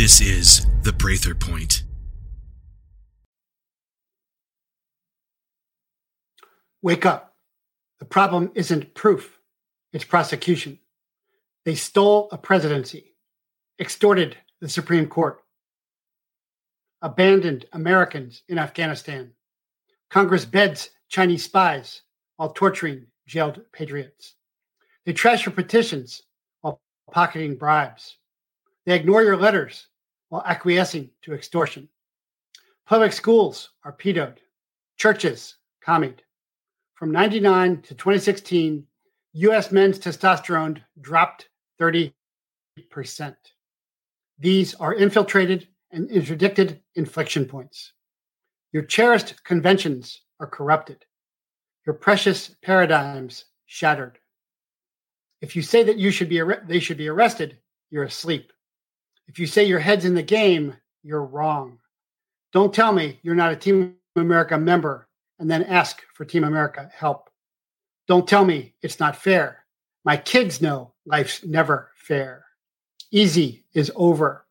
This is the Prather Point. Wake up. The problem isn't proof, it's prosecution. They stole a presidency, extorted the Supreme Court, abandoned Americans in Afghanistan. Congress beds Chinese spies while torturing jailed patriots. They trash your petitions while pocketing bribes. They ignore your letters while acquiescing to extortion. Public schools are pedoed, churches commied. From 99 to 2016, US men's testosterone dropped 30%. These are infiltrated and interdicted inflection points. Your cherished conventions are corrupted. Your precious paradigms shattered. If you say that you should be they should be arrested, you're asleep. If you say your head's in the game, you're wrong. Don't tell me you're not a Team America member and then ask for Team America help. Don't tell me it's not fair. My kids know life's never fair. Easy is over.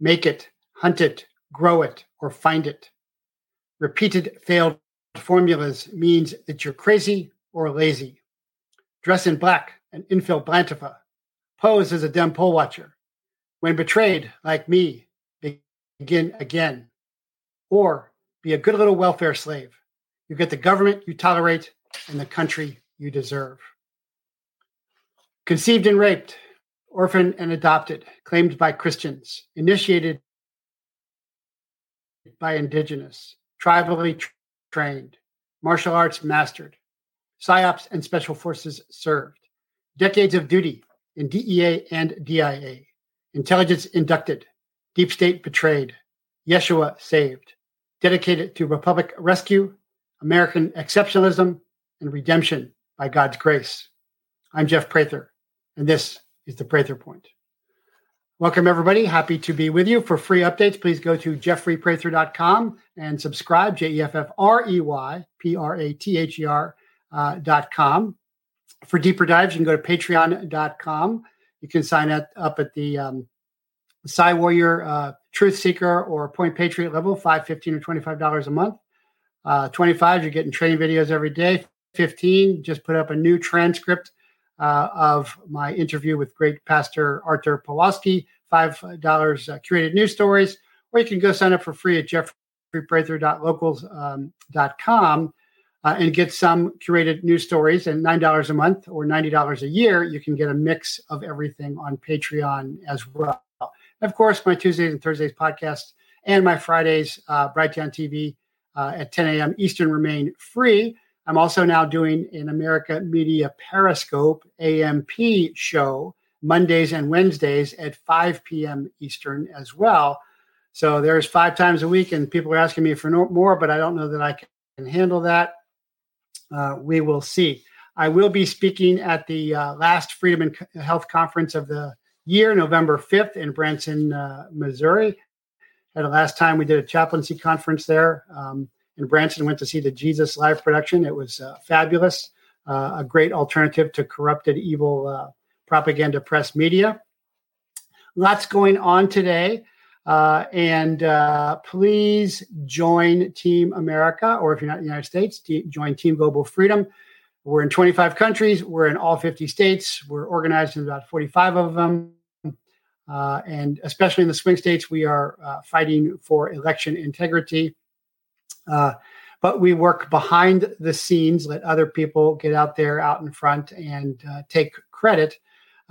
Make it, hunt it, grow it, or find it. Repeated failed formulas means that you're crazy or lazy. Dress in black and infill Blantifa. Pose as a Dem poll watcher. When betrayed, like me, begin again. Or be a good little welfare slave. You get the government you tolerate and the country you deserve. Conceived and raped, orphaned and adopted, claimed by Christians, initiated by indigenous, tribally trained, martial arts mastered, psyops and special forces served, decades of duty in DEA and DIA, Intelligence inducted, Deep State betrayed, Yeshua saved, dedicated to Republic rescue, American exceptionalism, and redemption by God's grace. I'm Jeff Prather, and this is the Prather Point. Welcome, everybody. Happy to be with you. For free updates, please go to jeffreyprather.com and subscribe, J E F F R E Y P R A T H E R uh, com. For deeper dives, you can go to patreon.com you can sign up, up at the um, Warrior uh, Truth Seeker or Point Patriot level, five, fifteen, or twenty-five dollars a month. Uh, Twenty-five, you're getting training videos every day. Fifteen, just put up a new transcript uh, of my interview with great pastor Arthur Pawlowski. Five dollars uh, curated news stories, or you can go sign up for free at jeffreyprather.locals.com uh, and get some curated news stories. And $9 a month or $90 a year, you can get a mix of everything on Patreon as well. of course, my Tuesdays and Thursdays podcast and my Fridays, uh, Brighteon TV uh, at 10 a.m. Eastern remain free. I'm also now doing an America Media Periscope AMP show Mondays and Wednesdays at 5 p.m. Eastern as well. So there's five times a week, and people are asking me for no, more, but I don't know that I can handle that uh, we will see. I will be speaking at the uh, last Freedom and Health Conference of the year, November 5th in Branson, uh, Missouri. At the last time we did a chaplaincy conference there um, in Branson, went to see the Jesus live production. It was uh, fabulous, uh, a great alternative to corrupted, evil propaganda press media. Lots going on today. Uh, and uh, please join Team America, or if you're not in the United States, join Team Global Freedom. We're in 25 countries. We're in all 50 states. We're organized in about 45 of them. Uh, and especially in the swing states, we are uh, fighting for election integrity. Uh, but we work behind the scenes, let other people get out there, out in front, and uh, take credit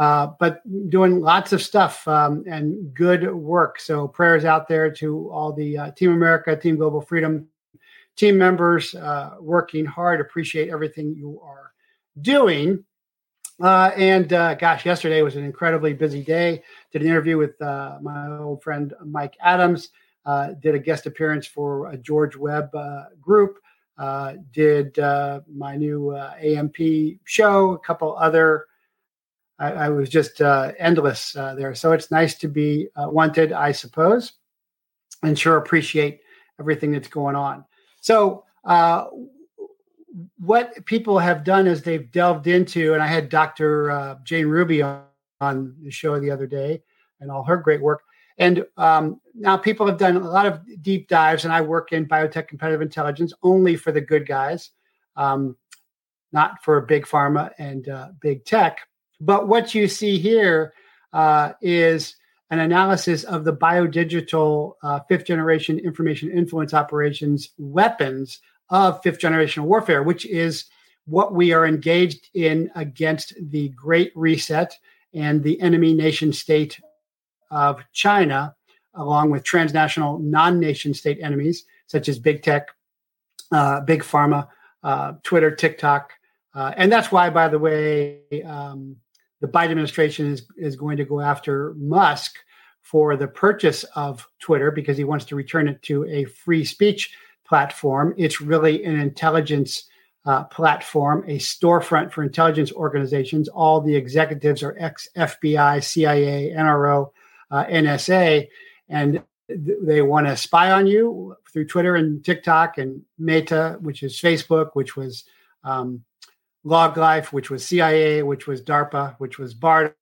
uh, but doing lots of stuff um, and good work. So prayers out there to all the uh, Team America, Team Global Freedom team members uh, working hard. Appreciate everything you are doing. Uh, and uh, gosh, yesterday was an incredibly busy day. Did an interview with my old friend Mike Adams. did a guest appearance for a George Webb group. did my new AMP show. A couple other I, I was just uh, endless uh, there. So it's nice to be uh, wanted, I suppose, and sure appreciate everything that's going on. So uh, what people have done is they've delved into, and I had Dr. Uh, Jane Ruby on, on the show the other day, and all her great work. And um, now people have done a lot of deep dives, and I work in biotech competitive intelligence only for the good guys, um, not for big pharma and uh, big tech. But what you see here uh, is an analysis of the biodigital uh, fifth generation information influence operations weapons of fifth generation warfare, which is what we are engaged in against the Great Reset and the enemy nation state of China, along with transnational non nation state enemies such as big tech, uh, big pharma, uh, Twitter, TikTok. Uh, and that's why, by the way, um, the Biden administration is, is going to go after Musk for the purchase of Twitter because he wants to return it to a free speech platform. It's really an intelligence uh, platform, a storefront for intelligence organizations. All the executives are ex FBI, CIA, NRO, uh, NSA, and th- they want to spy on you through Twitter and TikTok and Meta, which is Facebook, which was um, Log Life, which was CIA, which was DARPA, which was BARDA,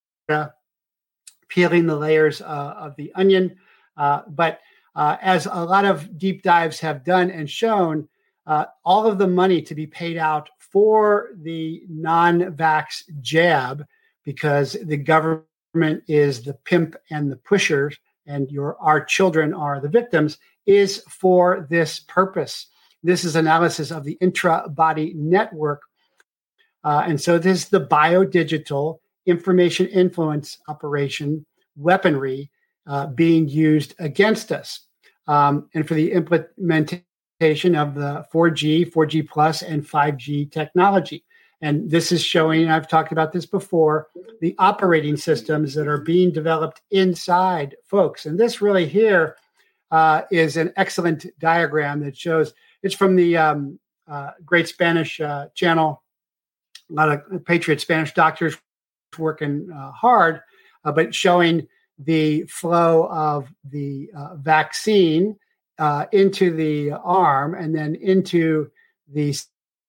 peeling the layers uh, of the onion. Uh, but uh, as a lot of deep dives have done and shown, uh, all of the money to be paid out for the non vax jab, because the government is the pimp and the pushers, and your our children are the victims, is for this purpose. This is analysis of the intra body network uh, and so this is the biodigital information influence operation weaponry uh, being used against us. Um, and for the implementation of the 4G, 4G plus, and 5G technology. And this is showing, I've talked about this before, the operating systems that are being developed inside folks. And this really here uh, is an excellent diagram that shows it's from the um, uh, Great Spanish uh, Channel a lot of patriot Spanish doctors working uh, hard, uh, but showing the flow of the uh, vaccine uh, into the arm and then into the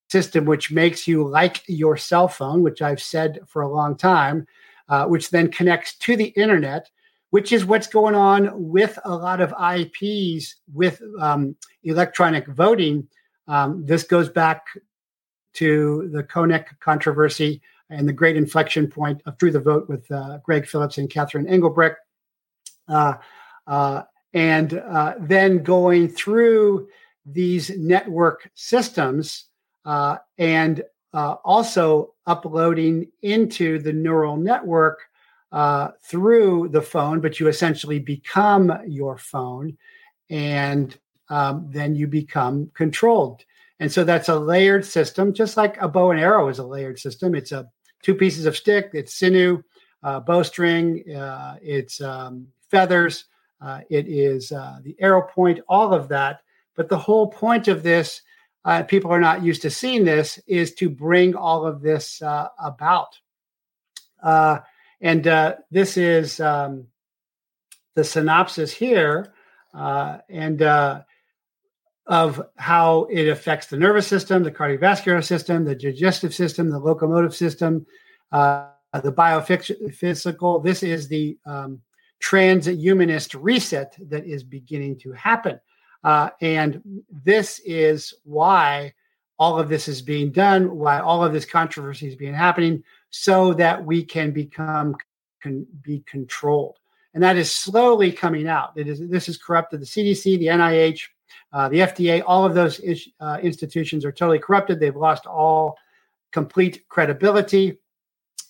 system, which makes you like your cell phone, which I've said for a long time, uh, which then connects to the internet. Which is what's going on with a lot of IPs with um, electronic voting. Um, this goes back to the Konnech controversy and the great inflection point of True the Vote with uh, Greg Phillips and Catherine Engelbrecht. Uh, uh, and uh, then going through these network systems uh, and uh, also uploading into the neural network through the phone, but you essentially become your phone and um, then you become controlled. And so that's a layered system, just like a bow and arrow is a layered system. It's a two pieces of stick, it's sinew, uh, bowstring, uh, it's um, feathers, uh, it is uh, the arrow point, all of that. But the whole point of this, uh, people are not used to seeing this, is to bring all of this uh, about. and this is um, the synopsis here. and of how it affects the nervous system, the cardiovascular system, the digestive system, the locomotive system, uh, the biophysical. This is the um, transhumanist reset that is beginning to happen. Uh, and this is why all of this is being done, why all of this controversy is being happening, so that we can become can be controlled. And that is slowly coming out. It is this is corrupted the CDC, the NIH, uh, the FDA, all of those is, uh, institutions are totally corrupted. They've lost all complete credibility.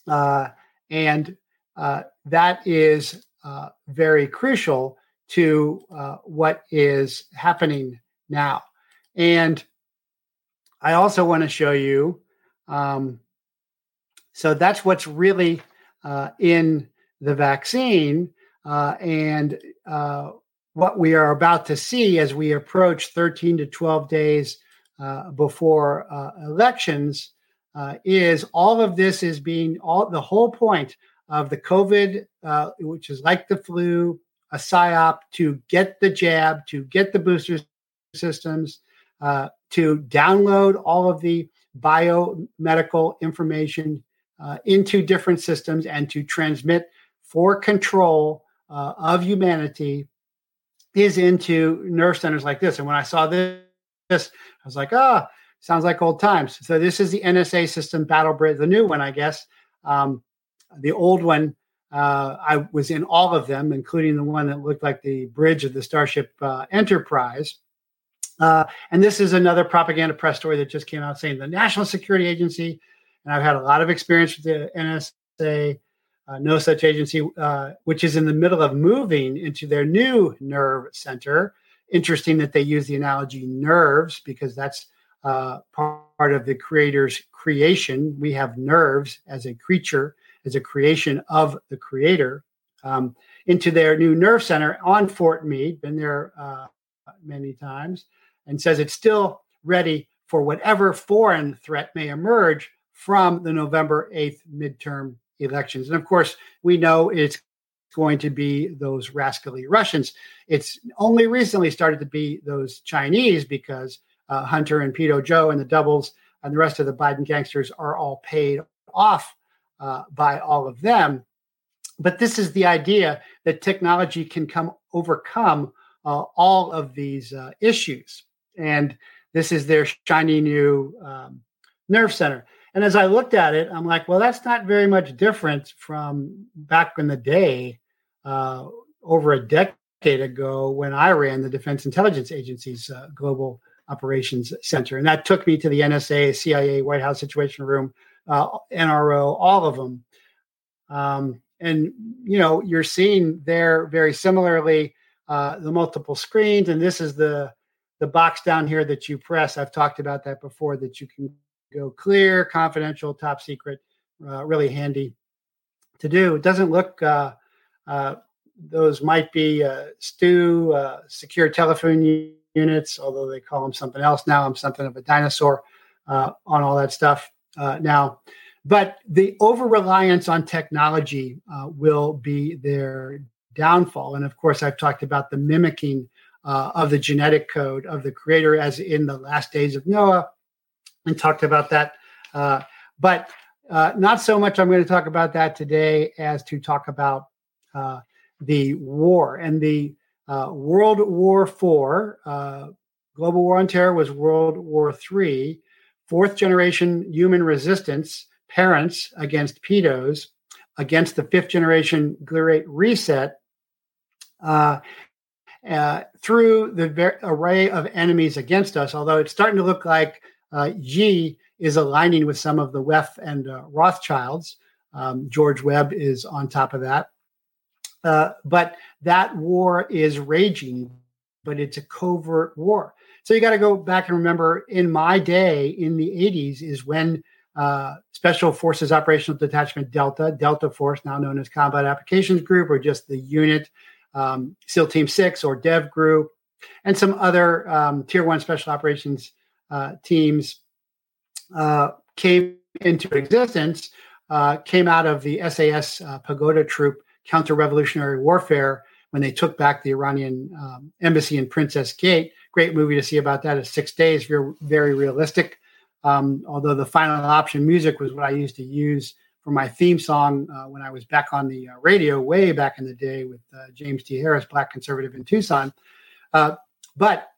Uh, and uh, that is uh, very crucial to what is happening now. And I also want to show you. Um, so that's what's really in the vaccine. and what we are about to see as we approach 13 to 12 days uh, before uh, elections uh, is all of this is being all the whole point of the COVID, uh, which is like the flu, a psyop to get the jab, to get the booster systems, uh, to download all of the biomedical information uh, into different systems and to transmit for control of humanity is into nerve centers like this. And when I saw this, this I was like, ah, oh, sounds like old times. So this is the NSA system Battle Bridge, the new one, I guess. Um, the old one, uh, I was in all of them, including the one that looked like the bridge of the Starship uh, Enterprise. Uh, and this is another propaganda press story that just came out saying the National Security Agency, and I've had a lot of experience with the NSA, uh, no such agency, uh, which is in the middle of moving into their new nerve center. Interesting that they use the analogy nerves because that's uh, part of the creator's creation. We have nerves as a creature, as a creation of the creator. Um, into their new nerve center on Fort Meade, been there uh, many times, and says it's still ready for whatever foreign threat may emerge from the November 8th midterm elections. And of course, we know it's going to be those rascally Russians. It's only recently started to be those Chinese because uh, Hunter and Pedo Joe and the doubles and the rest of the Biden gangsters are all paid off uh, by all of them. But this is the idea that technology can come overcome uh, all of these uh, issues. And this is their shiny new um, nerve center. And as I looked at it, I'm like, well, that's not very much different from back in the day, uh, over a decade ago, when I ran the Defense Intelligence Agency's uh, global Operations Center. And that took me to the NSA, CIA, White House Situation Room, uh, NRO, all of them. Um, and, you know, you're seeing there very similarly uh, the multiple screens. And this is the, the box down here that you press. I've talked about that before, that you can go clear, confidential, top secret, uh, really handy to do. It doesn't look, uh, uh, those might be uh, STU, uh, secure telephone units, although they call them something else now. I'm something of a dinosaur uh, on all that stuff uh, now. But the over reliance on technology will be their downfall. And of course, I've talked about the mimicking of the genetic code of the creator as in the last days of Noah and talked about that. Uh, but uh, not so much I'm going to talk about that today as to talk about the war and the uh, World War IV, uh, Global War on Terror was World War III. Fourth generation human resistance, parents against pedos, against the fifth generation Great Reset, uh, uh, through the ver- array of enemies against us. Although it's starting to look like uh, is aligning with some of the WEF and uh, Rothschilds. Um, George Webb is on top of that. Uh, but that war is raging, but it's a covert war. So you got to go back and remember in my day in the 80s is when uh, Special Forces Operational Detachment Delta, Delta Force, now known as Combat Applications Group, or just the unit, um, SEAL Team 6 or Dev Group, and some other um, Tier 1 Special Operations uh, teams uh, came into existence, uh, came out of the SAS uh, Pagoda Troop counter revolutionary warfare when they took back the Iranian um, embassy in Princess Gate. Great movie to see about that. It's six days, very, realistic. Um, although the final option music was what I used to use for my theme song uh, when I was back on the uh, radio way back in the day with uh, James T. Harris, Black conservative in Tucson. But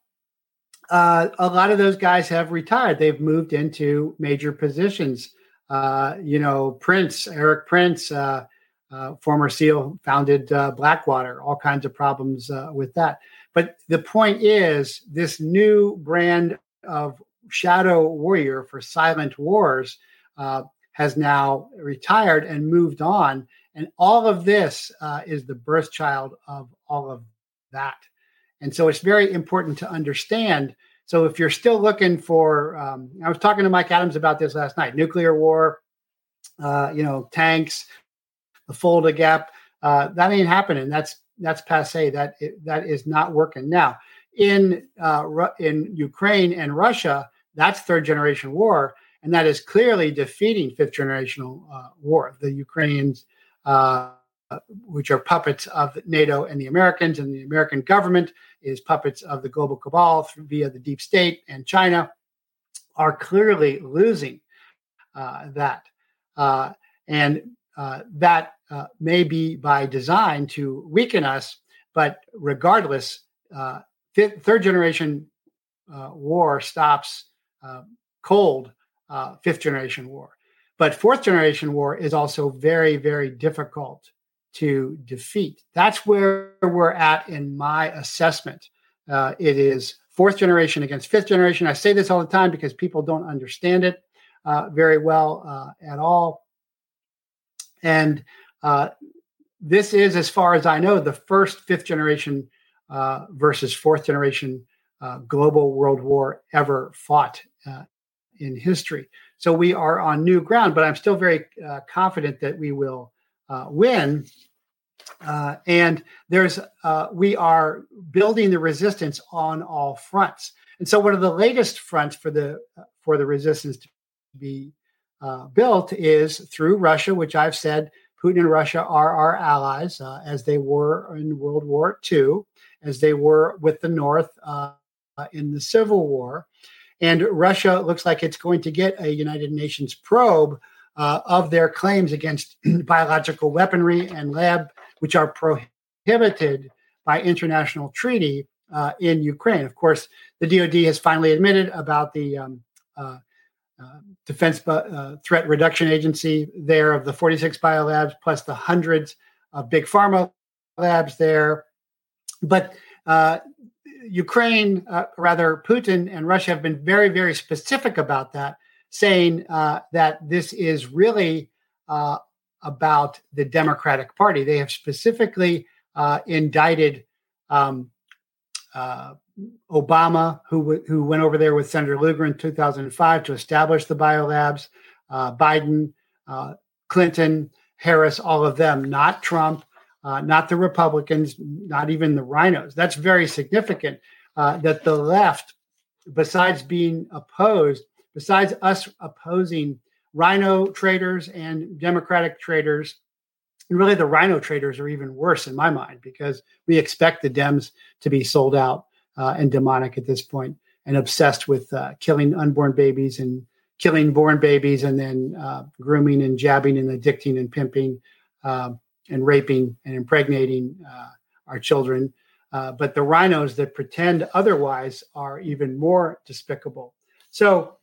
uh, a lot of those guys have retired. They've moved into major positions. Uh, you know, Prince, Eric Prince, uh, former SEAL founded uh, Blackwater, all kinds of problems uh, with that. But the point is, this new brand of shadow warrior for silent wars uh, has now retired and moved on. And all of this uh, is the birth child of all of that. And so it's very important to understand. So if you're still looking for, um, I was talking to Mike Adams about this last night nuclear war, uh, you know, tanks, the Fulda Gap. Uh, that ain't happening. That's that's passe. That that is not working now. In uh, in Ukraine and Russia, that's third generation war, and that is clearly defeating fifth generational uh, war. The Ukrainians, uh, which are puppets of NATO and the Americans, and the American government is puppets of the global cabal through, via the deep state and China, are clearly losing uh, that. Uh, and uh, that uh, may be by design to weaken us, but regardless, uh, fifth, third generation uh, war stops cold fifth generation war. But fourth generation war is also very, very difficult to defeat. That's where we're at in my assessment. it is fourth generation against fifth generation. I say this all the time because people don't understand it very well at all and uh, this is, as far as I know, the first fifth generation uh, versus fourth generation uh, global world war ever fought uh, in history. So we are on new ground, but I'm still very uh, confident that we will uh, win. and there's we are building the resistance on all fronts. And so one of the latest fronts for the for the resistance to be uh, built is through Russia, which I've said Putin and Russia are our allies, uh, as they were in World War II, as they were with the North uh, in the Civil War. And Russia looks like it's going to get a United Nations probe uh, of their claims against biological weaponry and lab, which are prohibited by international treaty uh, in Ukraine. Of course, the DoD has finally admitted about the um, uh, uh, Defense uh, Threat Reduction Agency there of the 46 biolabs plus the hundreds of big pharma labs there. But uh, Ukraine, rather, Putin and Russia have been very, very specific about that, saying uh, that this is really about the Democratic Party. They have specifically indicted um, Obama, who who went over there with Senator Lugar in 2005 to establish the biolabs, uh, Biden, uh, Clinton, Harris, all of them, not Trump, uh, not the Republicans, not even the rhinos. That's very significant uh, that the left, besides being opposed, besides us opposing rhino traders and Democratic traders, and really the rhino traders are even worse in my mind because we expect the Dems to be sold out uh, and demonic at this point and obsessed with uh, killing unborn babies and killing born babies and then uh, grooming and jabbing and addicting and pimping um, and raping and impregnating uh, our children. Uh, but the rhinos that pretend otherwise are even more despicable. So,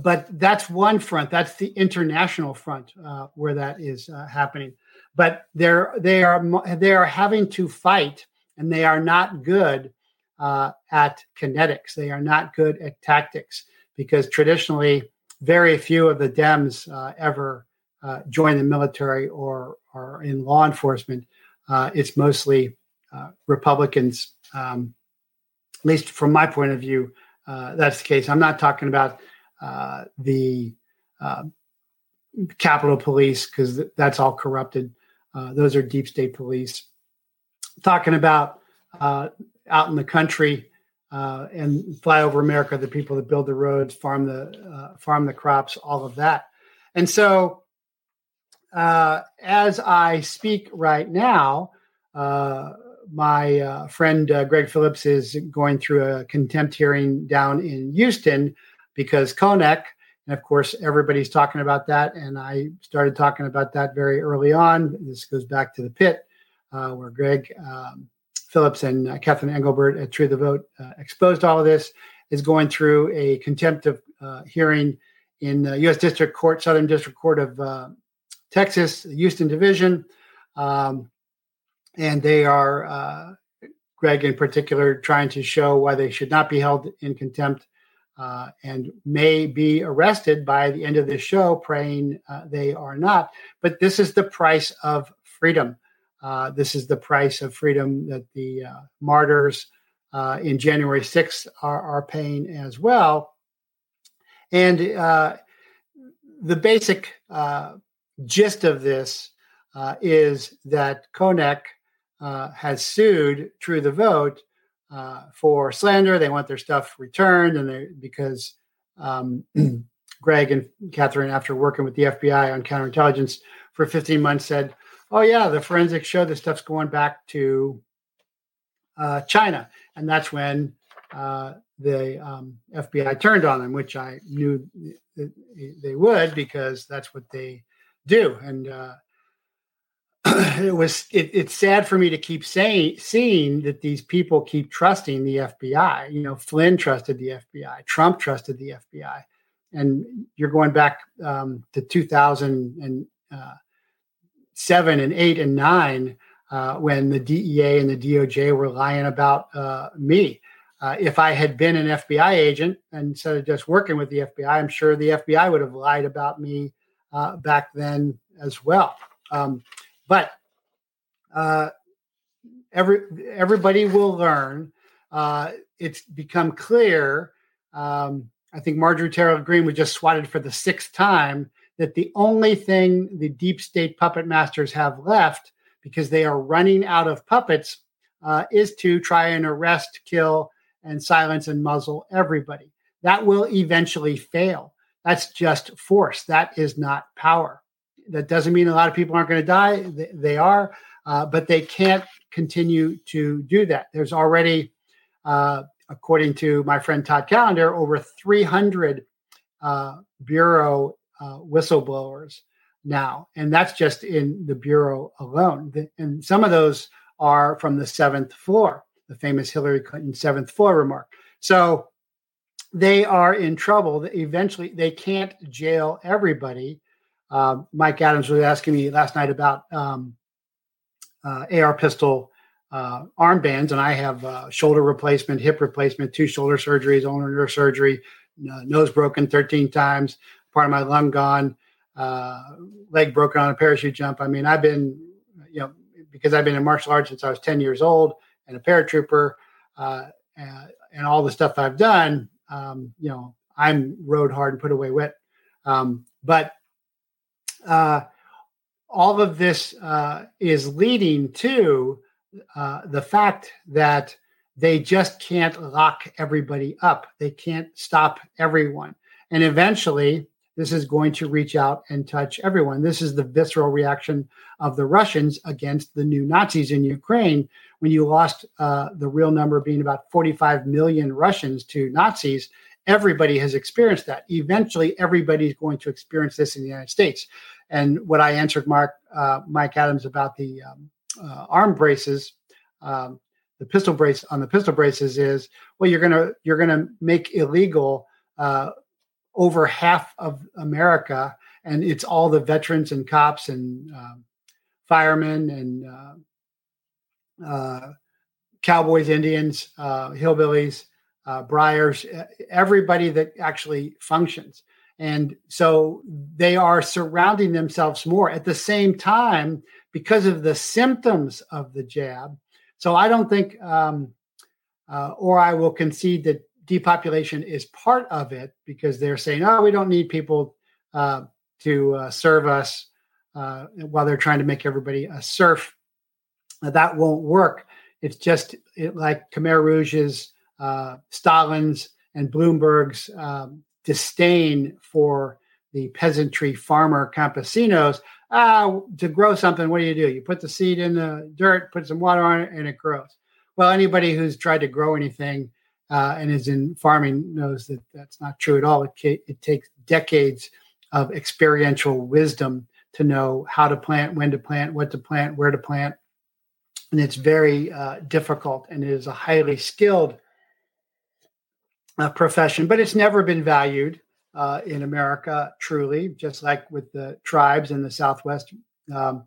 but that's one front. That's the international front uh, where that is happening. But they're they are they are having to fight and they are not good uh, at kinetics. They are not good at tactics because traditionally, very few of the Dems uh, ever uh, join the military or are in law enforcement. Uh, it's mostly uh, Republicans, um, at least from my point of view. Uh, that's the case. I'm not talking about the Capitol Police because th- that's all corrupted. those are deep state police talking about uh, out in the country uh, and fly over America, the people that build the roads, farm the uh, farm the crops, all of that. And so, uh, as I speak right now, uh, my uh, friend Greg Phillips is going through a contempt hearing down in Houston because Konnech, and of course, everybody's talking about that. And I started talking about that very early on. This goes back to the pit where Greg. Um, Phillips and uh, Catherine Engelbrecht at True the Vote uh, exposed all of this, is going through a contempt of uh, hearing in the U.S. District Court, Southern District Court of uh, Texas, Houston Division. Um, and they are, uh, Greg in particular, trying to show why they should not be held in contempt uh, and may be arrested by the end of this show, praying they are not. But this is the price of freedom. Uh, this is the price of freedom that the uh, martyrs uh, in January 6th are, are, paying as well. And uh, the basic uh, gist of this is that Konnech has sued True the Vote for slander. They want their stuff returned, and they because um, Greg and Catherine, after working with the FBI on counterintelligence for 15 months, said oh yeah, the forensics show this stuff's going back to uh, China, and that's when uh, the um, FBI turned on them, which I knew they would because that's what they do. And uh, it was it, it's sad for me to keep saying seeing that these people keep trusting the FBI. You know, Flynn trusted the FBI, Trump trusted the FBI, and you're going back um, to 2007 uh, and eight and nine uh, when the DEA and the DOJ were lying about uh, me. Uh, if I had been an FBI agent instead of just working with the FBI, I'm sure the FBI would have lied about me uh, back then as well. Um, but uh, every everybody will learn. Uh, it's become clear. Um, I think Marjorie Taylor Greene was just swatted for the sixth time that the only thing the deep state puppet masters have left, because they are running out of puppets, uh, is to try and arrest, kill, and silence and muzzle everybody. That will eventually fail. That's just force. That is not power that doesn't mean a lot of people aren't going to die. They, they are, uh, but they can't continue to do that. There's already, uh, according to my friend Todd Callender, over 300 uh, bureau uh, whistleblowers now, and that's just in the bureau alone. And some of those are from the seventh floor, the famous Hillary Clinton seventh floor remark. So they are in trouble. Eventually, they can't jail everybody uh, Mike Adams was asking me last night about um, uh, AR pistol uh, armbands, and I have uh, shoulder replacement, hip replacement, two shoulder surgeries, ulnar nerve surgery, nose broken 13 times, part of my lung gone, uh, leg broken on a parachute jump. I mean, I've been, you know, because I've been in martial arts since I was 10 years old and a paratrooper, uh, and all the stuff I've done, um, you know, I'm rode hard and put away wet. Um, but uh, all of this uh, is leading to uh, the fact that they just can't lock everybody up. They can't stop everyone. And eventually, this is going to reach out and touch everyone. This is the visceral reaction of the Russians against the new Nazis in Ukraine. When you lost uh, the real number being about 45 million Russians to Nazis, everybody has experienced that. Eventually, everybody's going to experience this in the United States. And what I answered Mark uh, Mike Adams about the um, uh, arm braces, um, the pistol brace on the pistol braces is well, you're gonna you're gonna make illegal uh, over half of America, and it's all the veterans and cops and um, firemen and uh, uh, cowboys, Indians, uh, hillbillies uh, Briars, everybody that actually functions. And so they are surrounding themselves more at the same time because of the symptoms of the jab. So I don't think, um, uh, or I will concede that depopulation is part of it because they're saying, oh, we don't need people uh, to uh, serve us uh, while they're trying to make everybody a serf. that won't work. It's just it, like Khmer Rouge's uh, Stalin's and Bloomberg's um, disdain for the peasantry farmer campesinos. Ah, to grow something, what do you do? You put the seed in the dirt, put some water on it, and it grows. Well, anybody who's tried to grow anything uh, and is in farming knows that that's not true at all. It, it takes decades of experiential wisdom to know how to plant, when to plant, what to plant, where to plant. And it's very uh, difficult and it is a highly skilled uh, profession, but it's never been valued uh, in America truly, just like with the tribes in the Southwest um,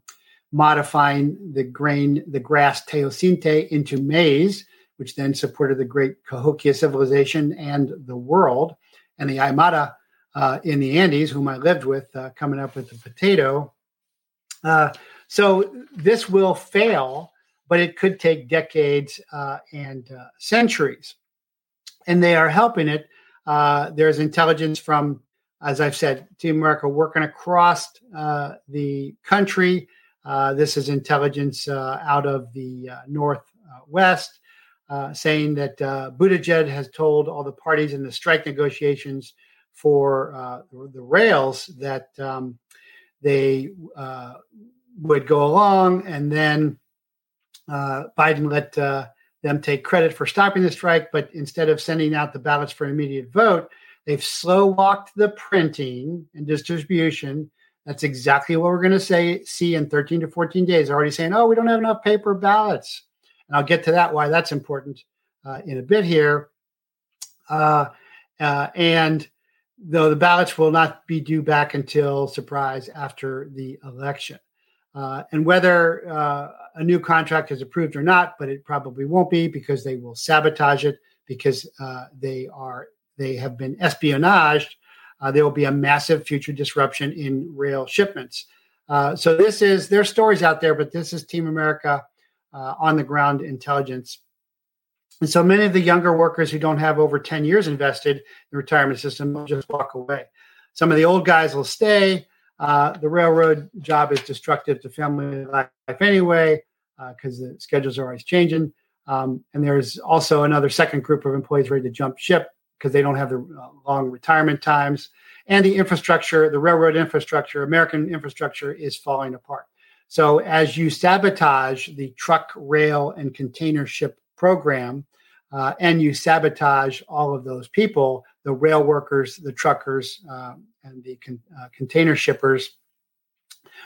modifying the grain, the grass teosinte into maize, which then supported the great Cahokia civilization and the world, and the Aymara uh, in the Andes, whom I lived with, uh, coming up with the potato. Uh, so this will fail, but it could take decades uh, and uh, centuries and they are helping it. Uh, there's intelligence from, as I've said, Team America working across uh, the country. Uh, this is intelligence uh, out of the uh, Northwest uh, saying that uh, Buttigieg has told all the parties in the strike negotiations for the rails that um, they would go along, and then Biden let them take credit for stopping the strike, but instead of sending out the ballots for immediate vote, they've slow walked the printing and distribution That's exactly what we're going to say. See in 13 to 14 days. They're already saying, "Oh, we don't have enough paper ballots," and I'll get to that why that's important uh, in a bit here. Uh, uh, and though the ballots will not be due back until surprise after the election. Uh, and whether uh, a new contract is approved or not, but it probably won't be because they will sabotage it because uh, they are they have been espionaged. Uh, there will be a massive future disruption in rail shipments. Uh, so this is there's stories out there, but this is Team America uh, on the ground intelligence. And so many of the younger workers who don't have over 10 years invested in the retirement system will just walk away. Some of the old guys will stay. Uh, the railroad job is destructive to family life anyway, because uh, the schedules are always changing. Um, and there's also another second group of employees ready to jump ship because they don't have the uh, long retirement times. And the infrastructure, the railroad infrastructure, American infrastructure is falling apart. So as you sabotage the truck, rail, and container ship program, uh, and you sabotage all of those people, the rail workers, the truckers, uh, and the con- uh, container shippers,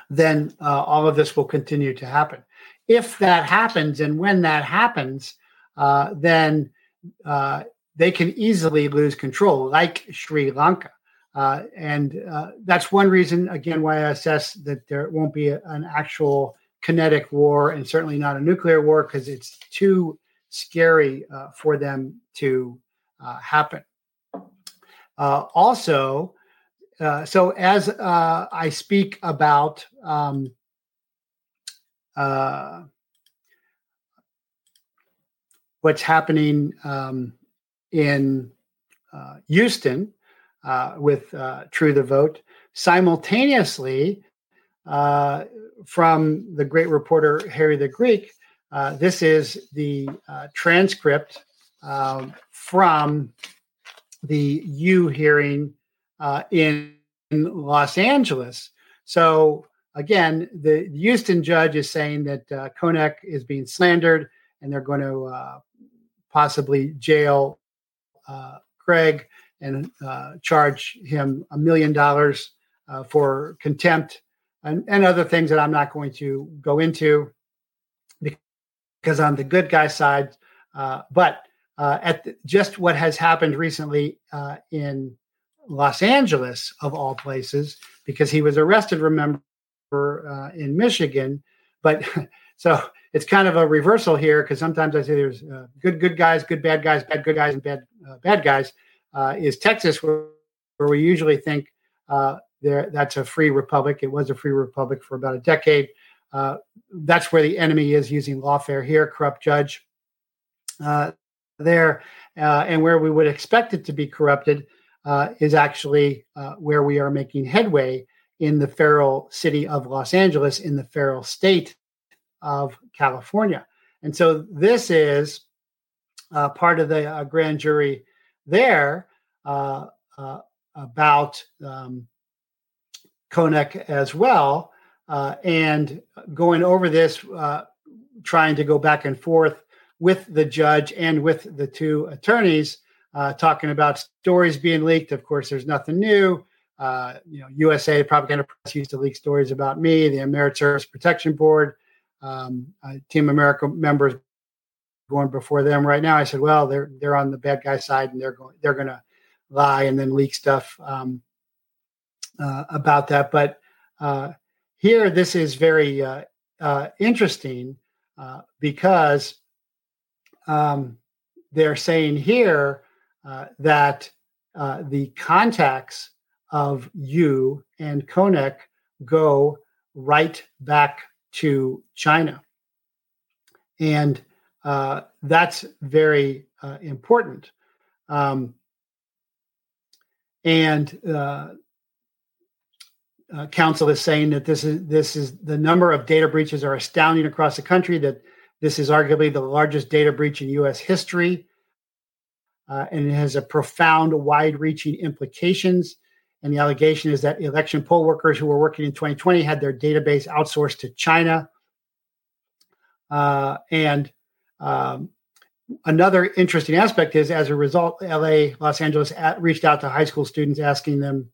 then uh, all of this will continue to happen. If that happens, and when that happens, uh, then uh, they can easily lose control, like Sri Lanka. Uh, and uh, that's one reason, again, why I assess that there won't be a, an actual kinetic war and certainly not a nuclear war because it's too scary for them to happen. also, uh, so as uh, I speak about um, uh, what's happening um, in uh, Houston uh, with True the Vote, simultaneously from the great reporter Harry the Greek, this is the transcript um, from the U hearing uh, in, in Los Angeles. So again, the Houston judge is saying that uh, Konnech is being slandered, and they're going to uh, possibly jail uh, Craig and uh, charge him a million dollars uh, for contempt and, and other things that I'm not going to go into because I'm the good guy side. Uh, but at the, just what has happened recently in Los Angeles, of all places, because he was arrested, remember, uh, in Michigan. But so it's kind of a reversal here because sometimes I say there's uh, good good guys, good bad guys, bad good guys, and bad uh, bad guys. Uh, is Texas where, where we usually think uh, there that's a free republic. It was a free republic for about a decade. Uh, that's where the enemy is using lawfare here, corrupt judge there, and where we would expect it to be corrupted uh, is actually uh, where we are making headway in the federal city of Los Angeles, in the federal state of California. And so this is uh, part of the uh, grand jury there uh, uh, about um, Konnech as well. and going over this, trying to go back and forth with the judge and with the two attorneys uh, talking about stories being leaked. Of course, there's nothing new. Uh, you know, USA propaganda press used to leak stories about me. The Ameriservice Protection Board, um, uh, Team America members going before them right now. I said, well, they're they're on the bad guy side, and they're going they're going to lie and then leak stuff um, uh, about that. But uh, here, this is very uh, interesting because um, they're saying here uh, that uh, the contacts of you and Konnech go right back to China. And uh, that's very uh, important. Um, and uh, uh, counsel is saying that this is this is the number of data breaches are astounding across the country. That this is arguably the largest data breach in U.S. history uh, and it has a profound, wide reaching implications. And the allegation is that election poll workers who were working in 2020 had their database outsourced to China. Uh, and um, another interesting aspect is as a result, LA, Los Angeles at, reached out to high school students asking them,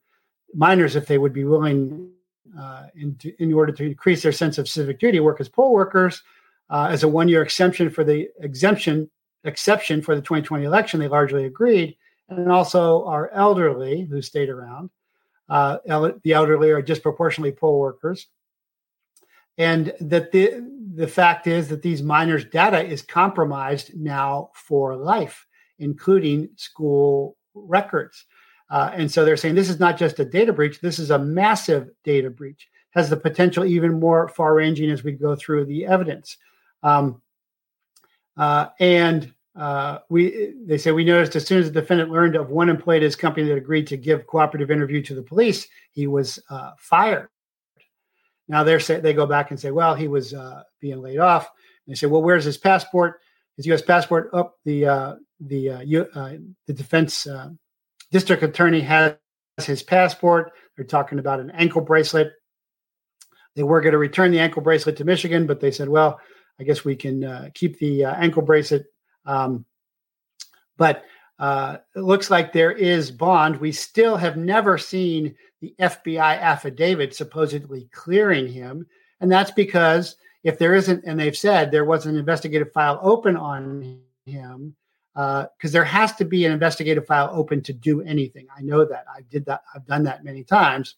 minors, if they would be willing uh, in, to, in order to increase their sense of civic duty, work as poll workers uh, as a one-year exemption for the exemption exception for the 2020 election. They largely agreed, and also our elderly who stayed around. Uh, el- the elderly are disproportionately poll workers, and that the the fact is that these minors' data is compromised now for life, including school records. Uh, and so they're saying this is not just a data breach, this is a massive data breach, has the potential even more far ranging as we go through the evidence. Um, uh, and uh, we they say we noticed as soon as the defendant learned of one employee at his company that agreed to give cooperative interview to the police, he was uh, fired. Now they're say, they go back and say, well, he was uh, being laid off. And they say, well, where's his passport? His U.S. passport? Up oh, the uh, the uh, the defense district attorney has his passport. They're talking about an ankle bracelet. They were going to return the ankle bracelet to Michigan, but they said, well, I guess we can uh, keep the uh, ankle bracelet. Um, but uh, it looks like there is bond. We still have never seen the FBI affidavit supposedly clearing him. And that's because if there isn't, and they've said there was an investigative file open on him, because uh, there has to be an investigative file open to do anything. I know that. I did that. I've done that many times.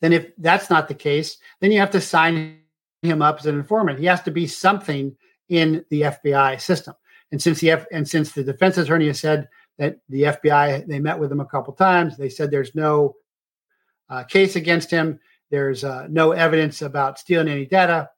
Then, if that's not the case, then you have to sign him up as an informant. He has to be something in the FBI system. And since the F- and since the defense attorney has said that the FBI they met with him a couple times, they said there's no uh, case against him. There's uh, no evidence about stealing any data.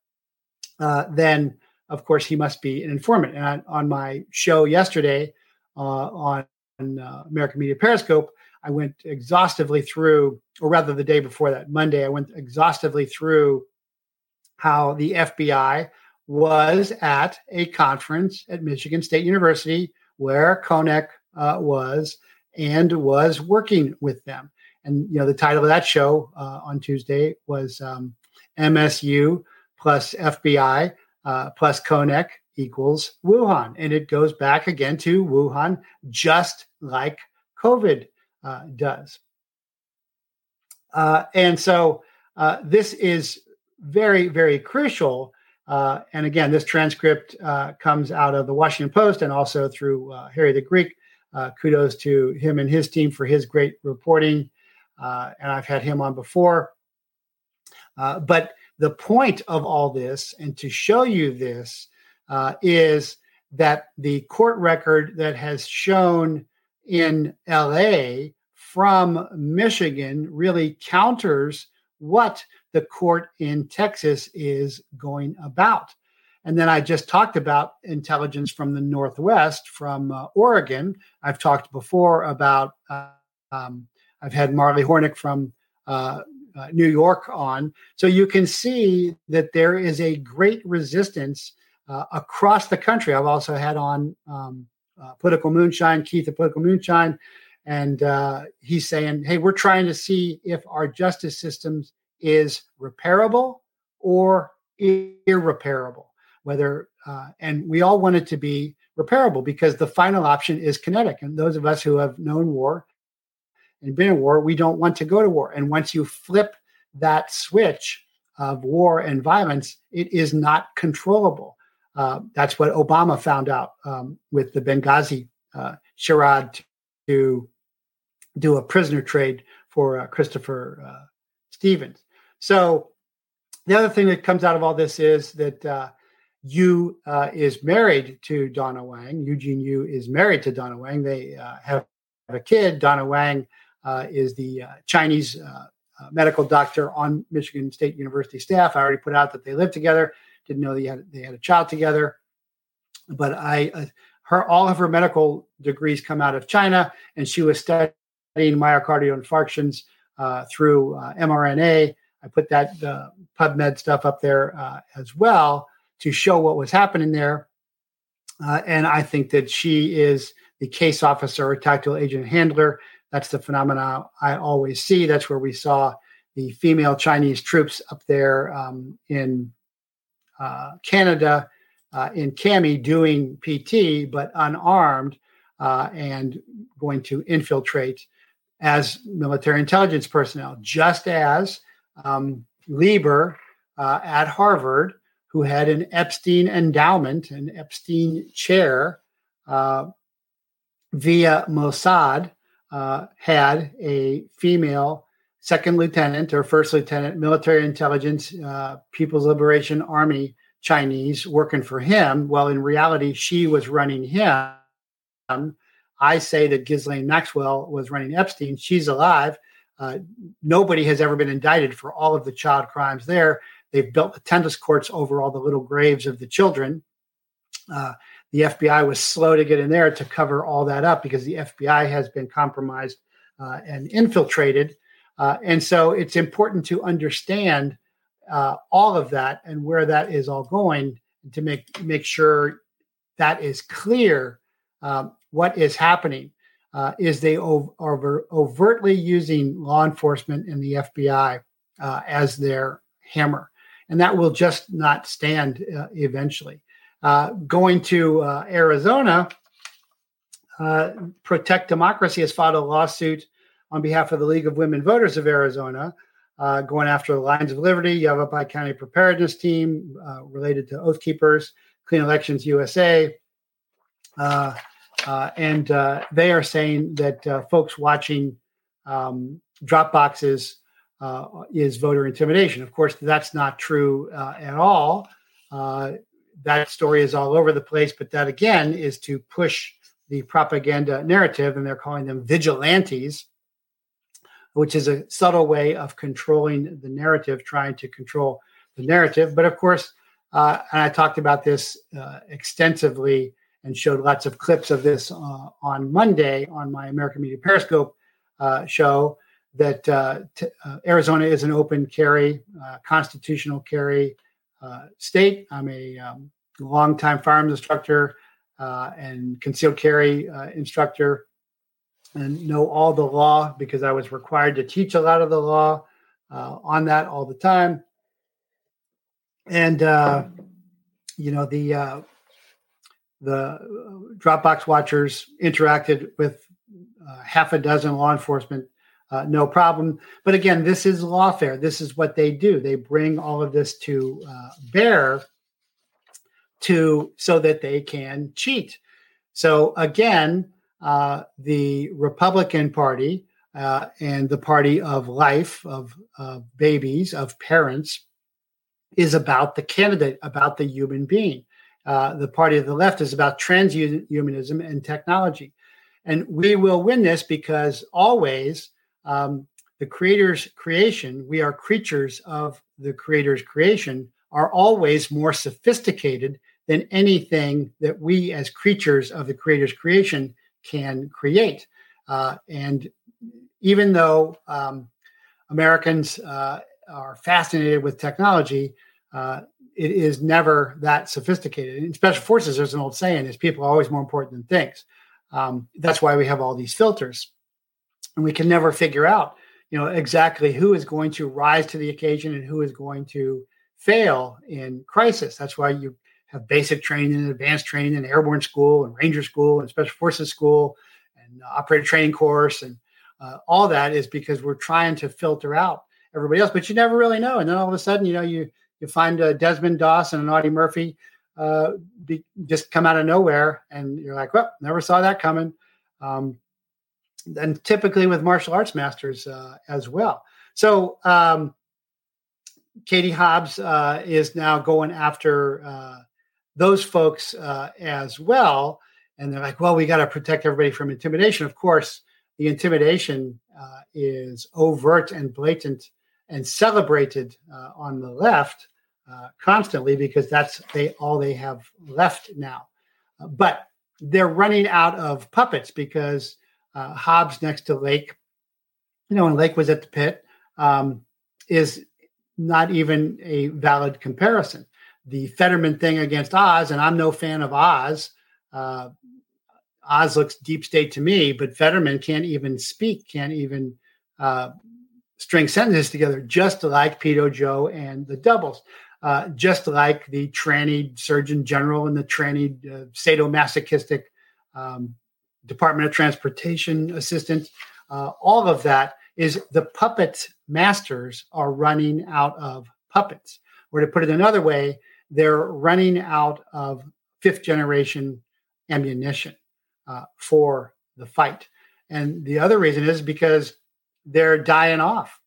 Uh, then of course, he must be an informant. And I, on my show yesterday uh, on uh, American Media Periscope, I went exhaustively through, or rather the day before that, Monday, I went exhaustively through how the FBI was at a conference at Michigan State University where Konnech uh, was and was working with them. And you know, the title of that show uh, on Tuesday was um, MSU plus FBI uh, plus Konnech equals Wuhan. And it goes back again to Wuhan, just like COVID uh, does. Uh, and so uh, this is very, very crucial. Uh, and again, this transcript uh, comes out of the Washington Post and also through Harry the Greek. kudos to him and his team for his great reporting. and I've had him on before. but the point of all this and to show you this uh, is that the court record that has shown in LA from Michigan really counters what the court in Texas is going about. And then I just talked about intelligence from the Northwest, from uh, Oregon. I've talked before about, uh, um, I've had Marly Hornik from uh, uh, New York on. So you can see that there is a great resistance uh, across the country. I've also had on um, uh, Political Moonshine, Keith of Political Moonshine, and uh, he's saying, hey, we're trying to see if our justice systems is repairable or irreparable. Whether uh, and we all want it to be repairable because the final option is kinetic. And those of us who have known war and been in war, we don't want to go to war. And once you flip that switch of war and violence, it is not controllable. Uh, that's what Obama found out um, with the Benghazi uh, charade to do a prisoner trade for uh, Christopher uh, Stevens. So the other thing that comes out of all this is that uh, Yu uh, is married to Donna Wang. Eugene Yu is married to Donna Wang. They have a kid. Donna Wang uh, is the uh, Chinese uh, medical doctor on Michigan State University staff. I already put out that they live together. Didn't know they had they had a child together, but I her all of her medical degrees come out of China, and she was studying myocardial infarctions uh, through uh, mRNA. I put that uh, PubMed stuff up there as well to show what was happening there, and I think that she is the case officer or tactical agent handler that's the phenomena I always see. That's where we saw the female Chinese troops up there um, in uh, Canada, uh, in CAMI doing PT, but unarmed uh, and going to infiltrate as military intelligence personnel, just as um, Lieber uh, at Harvard, who had an Epstein endowment, an Epstein chair, uh, via Mossad, uh, had a female second lieutenant or first lieutenant, military intelligence, uh, People's Liberation Army Chinese working for him. Well, in reality, she was running him. I say that Ghislaine Maxwell was running Epstein. She's alive. Uh, nobody has ever been indicted for all of the child crimes there. They've built the tennis courts over all the little graves of the children. Uh, the FBI was slow to get in there to cover all that up because the FBI has been compromised uh, and infiltrated. Uh, and so it's important to understand uh, all of that and where that is all going to make make sure that is clear. Um, what is happening uh, is they ov- are overtly using law enforcement and the FBI uh, as their hammer, and that will just not stand uh, eventually. Uh, going to uh, Arizona, uh, Protect Democracy has filed a lawsuit on behalf of the League of Women Voters of Arizona, going after the Lions of Liberty, Yavapai County Preparedness Team related to Oath Keepers, Clean Elections USA. Uh, and they are saying that folks watching um, drop boxes is voter intimidation. Of course, that's not true at all that story is all over the place, but that again is to push the propaganda narrative, and they're calling them vigilantes, which is a subtle way of controlling the narrative, trying to control the narrative. But of course, uh, and I talked about this uh, extensively and showed lots of clips of this uh, on Monday on my American Media Periscope uh, show that uh, t- uh, Arizona is an open carry, constitutional carry uh, state. I'm a um, longtime firearms instructor uh, and concealed carry uh, instructor and know all the law because I was required to teach a lot of the law uh, on that all the time. And, uh, you know, the, the Dropbox watchers interacted with half a dozen law enforcement uh, no problem. But again, this is lawfare. This is what they do. They bring all of this to uh, bear to so that they can cheat. So again, uh, the Republican Party uh, and the party of life, of babies, of parents, is about the candidate, about the human being. Uh, the party of the left is about transhumanism and technology. And we will win this because always um, the creator's creation, we are creatures of the creator's creation, are always more sophisticated than anything that we as creatures of the creator's creation can create. Uh, and even though um, Americans uh, are fascinated with technology, uh, it is never that sophisticated. In special forces, there's an old saying: "Is people are always more important than things." Um, that's why we have all these filters and we can never figure out you know exactly who is going to rise to the occasion and who is going to fail in crisis that's why you have basic training and advanced training in airborne school and ranger school and special forces school and operator training course and uh, all that is because we're trying to filter out everybody else but you never really know and then all of a sudden you know you you find uh, desmond doss and an audie murphy uh, be, just come out of nowhere and you're like well never saw that coming um, and typically with martial arts masters uh, as well. So um, Katie Hobbs uh, is now going after uh, those folks uh, as well, and they're like, "Well, we got to protect everybody from intimidation." Of course, the intimidation uh, is overt and blatant and celebrated uh, on the left constantly because that's they all they have left now. but they're running out of puppets because uh, Hobbs next to Lake, you know, and Lake was at the pit, um, is not even a valid comparison. The Fetterman thing against Oz, and I'm no fan of Oz. Uh, Oz looks deep state to me, but Fetterman can't even speak, can't even uh, string sentences together, just like Pedo Joe and the doubles, uh, just like the tranny Surgeon General and the tranny uh, sadomasochistic um, Department of Transportation assistant. Uh, all of that is the puppet masters are running out of puppets. Or to put it another way, they're running out of fifth generation ammunition uh, for the fight. And the other reason is because they're dying off.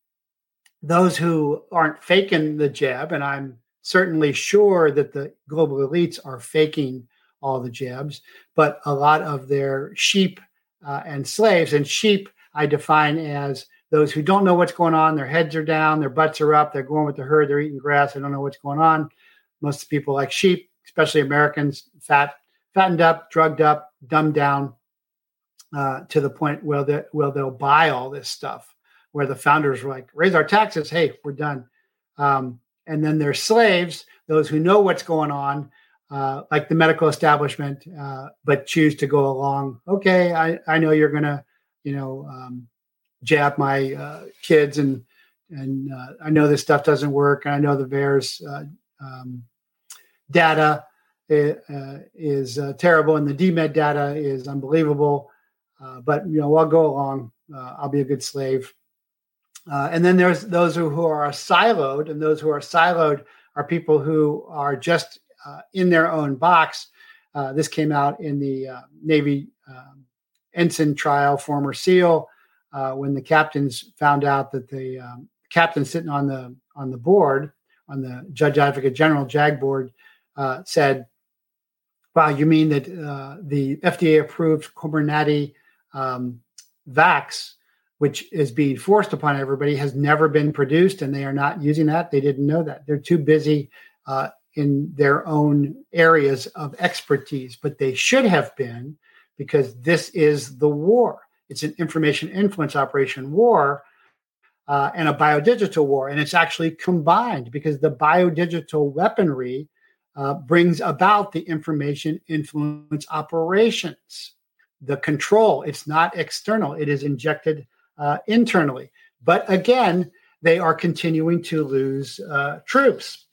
Those who aren't faking the jab, and I'm certainly sure that the global elites are faking all the jabs, but a lot of their sheep uh, and slaves, and sheep I define as those who don't know what's going on. Their heads are down, their butts are up, they're going with the herd, they're eating grass, they don't know what's going on. Most people like sheep, especially Americans, fat, fattened up, drugged up, dumbed down uh, to the point where, they, where they'll buy all this stuff, where the founders were like, raise our taxes, hey, we're done. Um, and then there's slaves, those who know what's going on, uh, like the medical establishment, uh, but choose to go along. Okay, I, I know you're going to, you know, um, jab my uh, kids, and and uh, I know this stuff doesn't work, and I know the VAERS um, data uh, is terrible, and the DMED data is unbelievable. But you know, I'll go along. I'll be a good slave. and then there's those who, who are siloed, and those who are siloed are people who are just uh, in their own box. Uh, this came out in the uh, Navy um, ensign trial, former SEAL, uh, when the captains found out that the um, captain sitting on the on the board, on the Judge Advocate General JAG board, uh, said, "Wow, you mean that uh, the FDA approved Comirnaty um, Vax?" Which is being forced upon everybody has never been produced, and they are not using that. They didn't know that. They're too busy uh, in their own areas of expertise, but they should have been because this is the war. It's an information influence operation war uh, and a biodigital war. And it's actually combined because the biodigital weaponry uh, brings about the information influence operations, the control. It's not external, it is injected uh, internally. But again, they are continuing to lose uh, troops.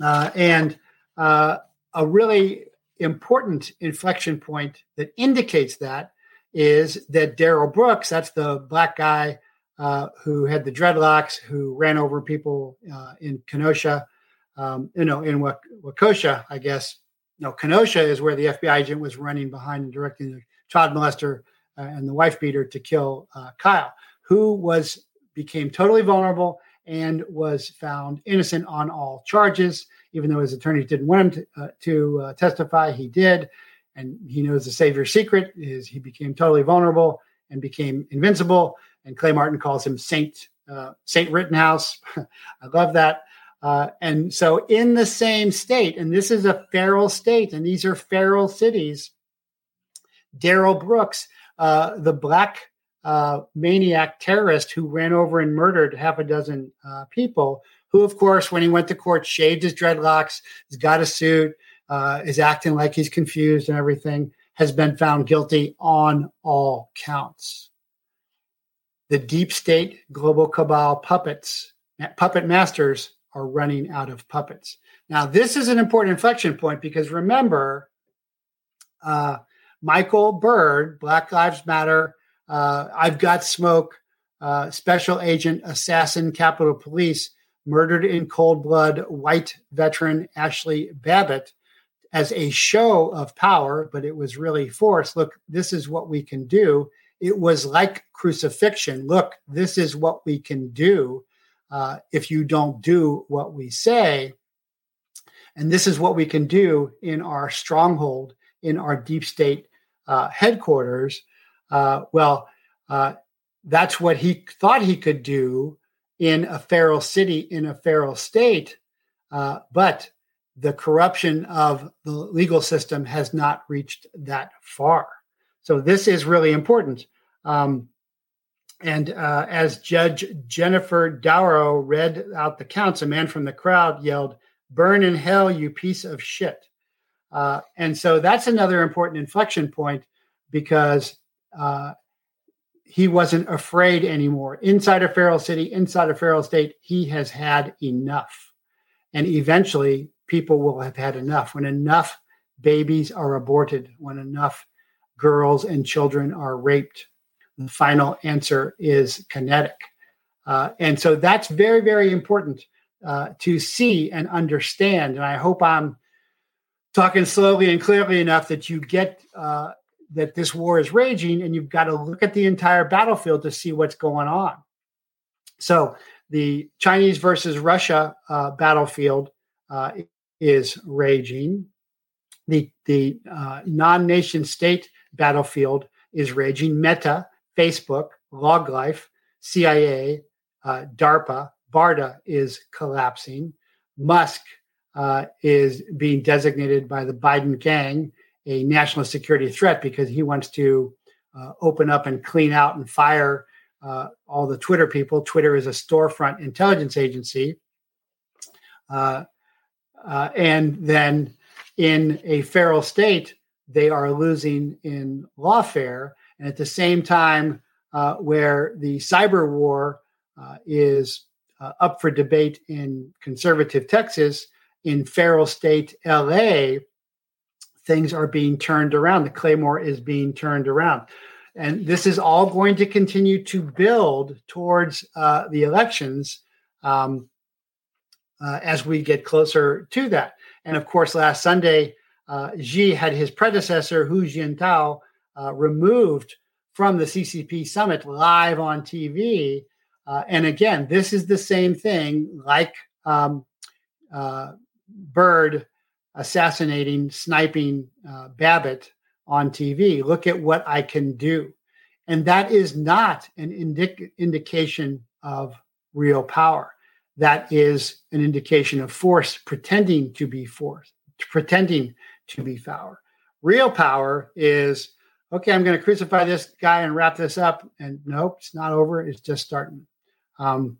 Uh, and uh, a really important inflection point that indicates that is that Darrell Brooks, that's the black guy uh, who had the dreadlocks, who ran over people uh, in Kenosha, um, you know, in Waukesha, I guess. No, Kenosha is where the FBI agent was running behind and directing the child molester uh, and the wife beater to kill uh, Kyle, who was became totally vulnerable and was found innocent on all charges. Even though his attorneys didn't want him to, uh, to uh, testify, he did. And he knows the savior's secret is he became totally vulnerable and became invincible. And Clay Martin calls him Saint uh, Saint Rittenhouse. I love that. Uh, and so, in the same state, and this is a feral state, and these are feral cities. Darrell Brooks, uh, the black uh, maniac terrorist who ran over and murdered half a dozen uh, people, who, of course, when he went to court, shaved his dreadlocks, has got a suit, uh, is acting like he's confused and everything, has been found guilty on all counts. The deep state global cabal puppets, puppet masters, are running out of puppets. Now, this is an important inflection point because remember, uh, Michael Byrd, Black Lives Matter, uh, I've Got Smoke, uh, Special Agent Assassin Capitol Police murdered in cold blood white veteran Ashley Babbitt as a show of power, but it was really force. Look, this is what we can do. It was like crucifixion. Look, this is what we can do uh, if you don't do what we say. And this is what we can do in our stronghold, in our deep state uh, headquarters uh, well, uh, that's what he thought he could do in a feral city, in a feral state. Uh, but the corruption of the legal system has not reached that far. So this is really important. Um, and uh, as Judge Jennifer Dorow read out the counts, a man from the crowd yelled, Burn in hell, you piece of shit. Uh, and so that's another important inflection point because uh, he wasn't afraid anymore. Inside of Feral City, inside of Feral State, he has had enough. And eventually, people will have had enough. When enough babies are aborted, when enough girls and children are raped, the final answer is kinetic. Uh, and so that's very, very important uh, to see and understand. And I hope I'm talking slowly and clearly enough that you get uh, that this war is raging and you've got to look at the entire battlefield to see what's going on. So the Chinese versus Russia uh, battlefield uh, is raging. The, the uh, non nation state battlefield is raging. Meta, Facebook, LogLife, CIA, uh, DARPA, BARDA is collapsing. Musk uh, is being designated by the Biden gang a national security threat because he wants to uh, open up and clean out and fire uh, all the Twitter people. Twitter is a storefront intelligence agency. Uh, uh, and then in a feral state, they are losing in lawfare. And at the same time, uh, where the cyber war uh, is uh, up for debate in conservative Texas, in feral state LA, things are being turned around. The Claymore is being turned around. And this is all going to continue to build towards uh, the elections um, uh, as we get closer to that. And of course, last Sunday, uh, Xi had his predecessor, Hu Jintao, uh, removed from the CCP summit live on TV. Uh, and again, this is the same thing like um, uh, Byrd assassinating, sniping uh, Babbitt on TV. Look at what I can do. And that is not an indic- indication of real power. That is an indication of force pretending to be force, pretending to be power. Real power is okay, I'm going to crucify this guy and wrap this up. And nope, it's not over. It's just starting. Um,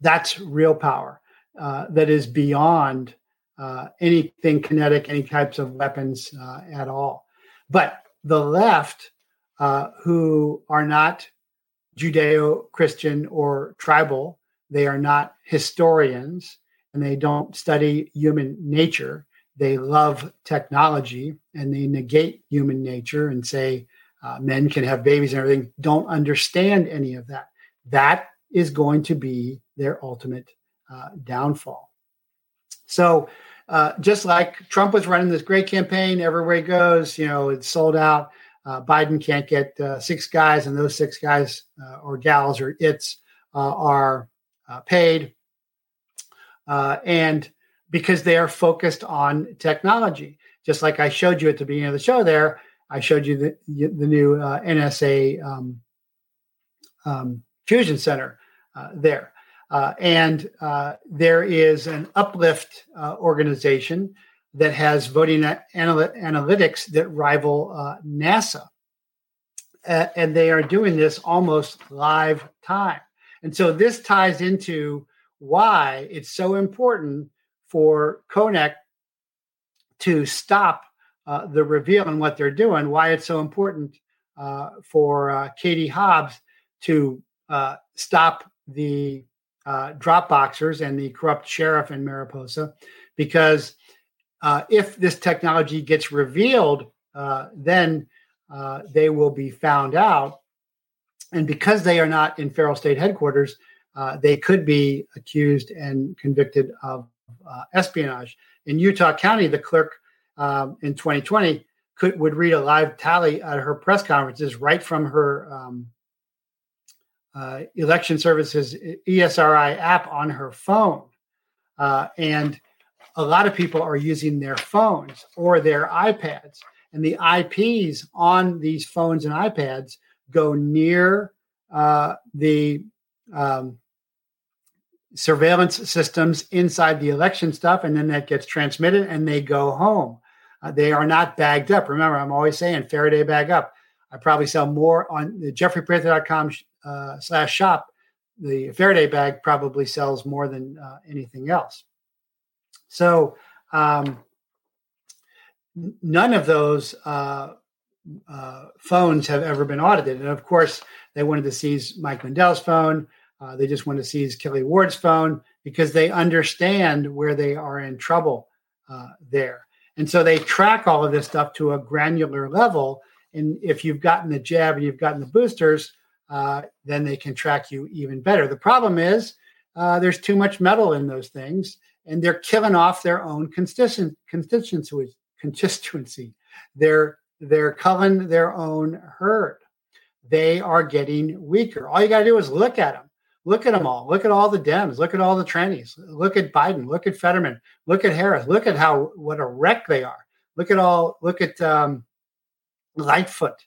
that's real power uh, that is beyond uh, anything kinetic, any types of weapons uh, at all. But the left, uh, who are not Judeo Christian or tribal, they are not historians and they don't study human nature. They love technology and they negate human nature and say uh, men can have babies and everything, don't understand any of that. That is going to be their ultimate uh, downfall. So, uh, just like Trump was running this great campaign everywhere he goes, you know, it's sold out. Uh, Biden can't get uh, six guys, and those six guys uh, or gals or its are paid. and because they are focused on technology, just like I showed you at the beginning of the show, there, I showed you the, the new NSA um, um, Fusion Center there. Uh, and uh, there is an uplift uh, organization that has voting anal- analytics that rival uh, NASA. and they are doing this almost live time. And so this ties into why it's so important for Konnech to stop uh, the reveal and what they're doing, why it's so important uh, for Katie Hobbs to stop the uh, Dropboxers and the corrupt sheriff in Maricopa, because uh, if this technology gets revealed, uh, then uh, they will be found out. And because they are not in feral state headquarters, uh, they could be accused and convicted of uh, espionage. In Utah County, the clerk um, in 2020 could would read a live tally at her press conferences right from her um, uh, election services ESRI app on her phone. Uh, and a lot of people are using their phones or their iPads. And the IPs on these phones and iPads go near uh, the um, surveillance systems inside the election stuff, and then that gets transmitted and they go home. Uh, they are not bagged up. Remember, I'm always saying Faraday bag up. I probably sell more on the jeffreyprather.com uh, slash shop, the Faraday bag probably sells more than uh, anything else. So um, none of those uh, uh, phones have ever been audited. And of course, they wanted to seize Mike Lindell's phone. Uh, they just want to seize Kelli Ward's phone because they understand where they are in trouble uh, there. And so they track all of this stuff to a granular level And if you've gotten the jab and you've gotten the boosters, uh, then they can track you even better. The problem is uh, there's too much metal in those things, and they're killing off their own constituency. Constituency. They're they're culling their own herd. They are getting weaker. All you got to do is look at them. Look at them all. Look at all the Dems. Look at all the trannies. Look at Biden. Look at Fetterman. Look at Harris. Look at how what a wreck they are. Look at all. Look at um, Lightfoot.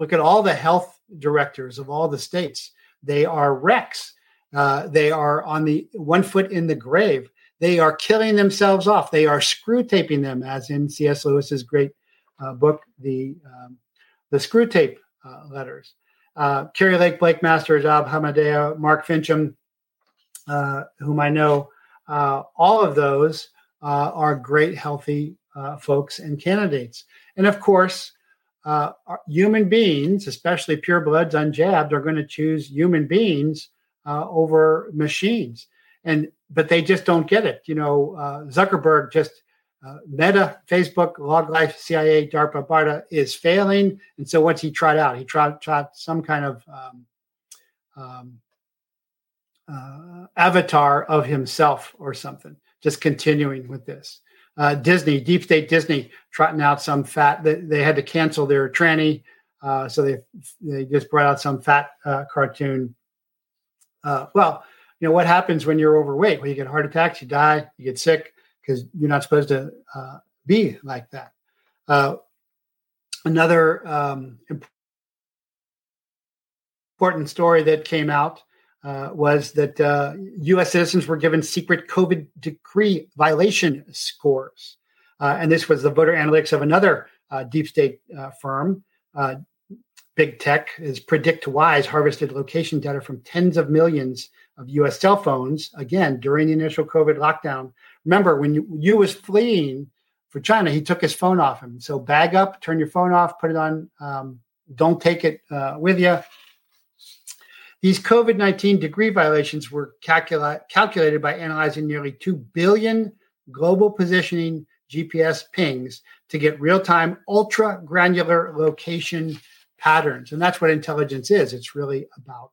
Look at all the health directors of all the states. They are wrecks. Uh, they are on the one foot in the grave. They are killing themselves off. They are Screwtaping them, as in C.S. Lewis's great uh, book, the um, the Screwtape uh, letters. Uh, Kari Lake, Blake Masters, Abe Hamadeh, Mark Finchem, uh, whom I know, uh, all of those are great, healthy folks and candidates. And of course, uh, human beings, especially purebloods unjabbed, are going to choose human beings uh, over machines. And but they just don't get it. You know, uh, Zuckerberg just uh, Meta, Facebook, Log Life, CIA, DARPA, BARDA is failing. And so what's he tried out? He tried, tried some kind of um, um, uh, avatar of himself or something, just continuing with this uh, Disney, Deep State Disney, trotting out some fat. They, they had to cancel their tranny, uh, so they they just brought out some fat uh, cartoon. Uh, well, you know what happens when you're overweight? Well, you get heart attacks, you die, you get sick because you're not supposed to uh, be like that. Uh, another um, important story that came out uh, was that uh, U.S. citizens were given secret COVID decree violation scores. Uh, and this was the voter analytics of another uh, deep state uh, firm. Big tech is PredictWise harvested location data from tens of millions of U.S. cell phones, again, during the initial COVID lockdown. Remember, when you, was fleeing for China, he took his phone off him. So bag up, turn your phone off, put it on, um, don't take it with you these COVID 19 degree violations were calcula- calculated by analyzing nearly 2 billion global positioning GPS pings to get real time, ultra granular location patterns. And that's what intelligence is it's really about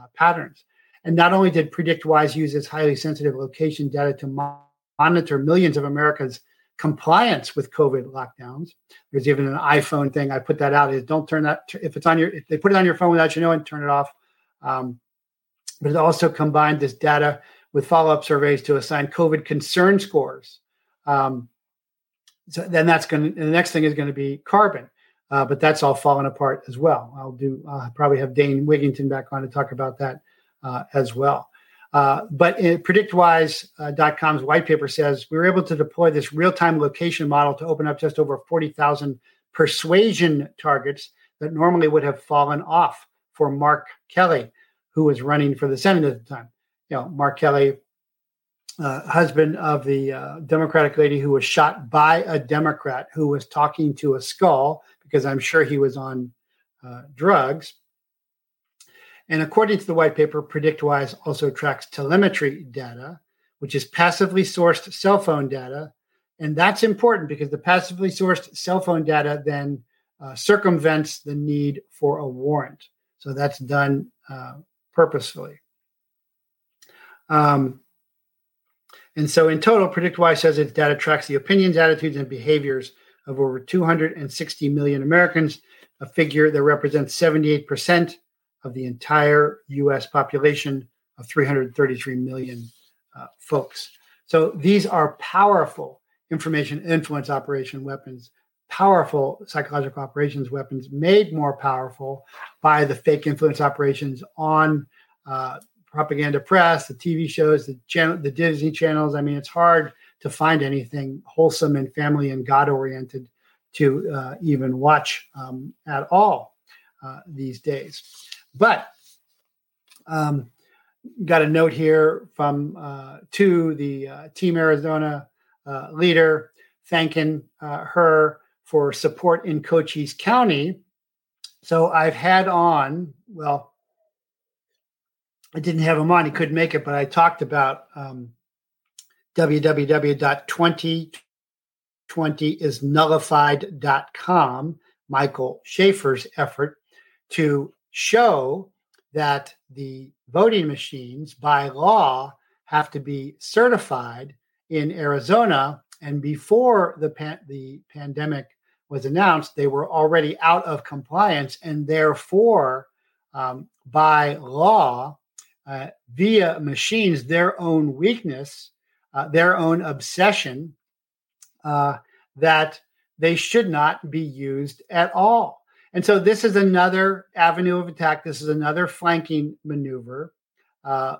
uh, patterns. And not only did PredictWise use its highly sensitive location data to monitor millions of Americans' compliance with COVID lockdowns. There's even an iPhone thing. I put that out is don't turn that if it's on your if they put it on your phone without you knowing, turn it off. Um, but it also combined this data with follow-up surveys to assign COVID concern scores. Um, so then that's going to the next thing is going to be carbon, uh, but that's all falling apart as well. I'll do I'll probably have Dane Wigington back on to talk about that uh, as well. Uh, but PredictWise.com's white paper says we were able to deploy this real-time location model to open up just over 40,000 persuasion targets that normally would have fallen off for Mark Kelly, who was running for the Senate at the time. You know, Mark Kelly, uh, husband of the uh, Democratic lady who was shot by a Democrat who was talking to a skull because I'm sure he was on uh, drugs. And according to the white paper, PredictWise also tracks telemetry data, which is passively sourced cell phone data. And that's important because the passively sourced cell phone data then uh, circumvents the need for a warrant. So that's done uh, purposefully. Um, and so in total, PredictWise says its data tracks the opinions, attitudes, and behaviors of over 260 million Americans, a figure that represents 78% of the entire US population of 333 million uh, folks. So these are powerful information influence operation weapons powerful psychological operations weapons made more powerful by the fake influence operations on uh, propaganda press, the TV shows, the the Disney channels. I mean, it's hard to find anything wholesome and family and God oriented to uh, even watch um, at all uh, these days. But um, got a note here from uh, to the uh, Team Arizona uh, leader thanking uh, her for support in Cochise County. So I've had on, well, I didn't have him on, he couldn't make it, but I talked about um, www.2020isnullified.com, Michael Schaefer's effort to show that the voting machines by law have to be certified in Arizona. And before the, pan- the pandemic was announced, they were already out of compliance. And therefore, um, by law, uh, via machines, their own weakness, uh, their own obsession, uh, that they should not be used at all. And so this is another avenue of attack. This is another flanking maneuver uh,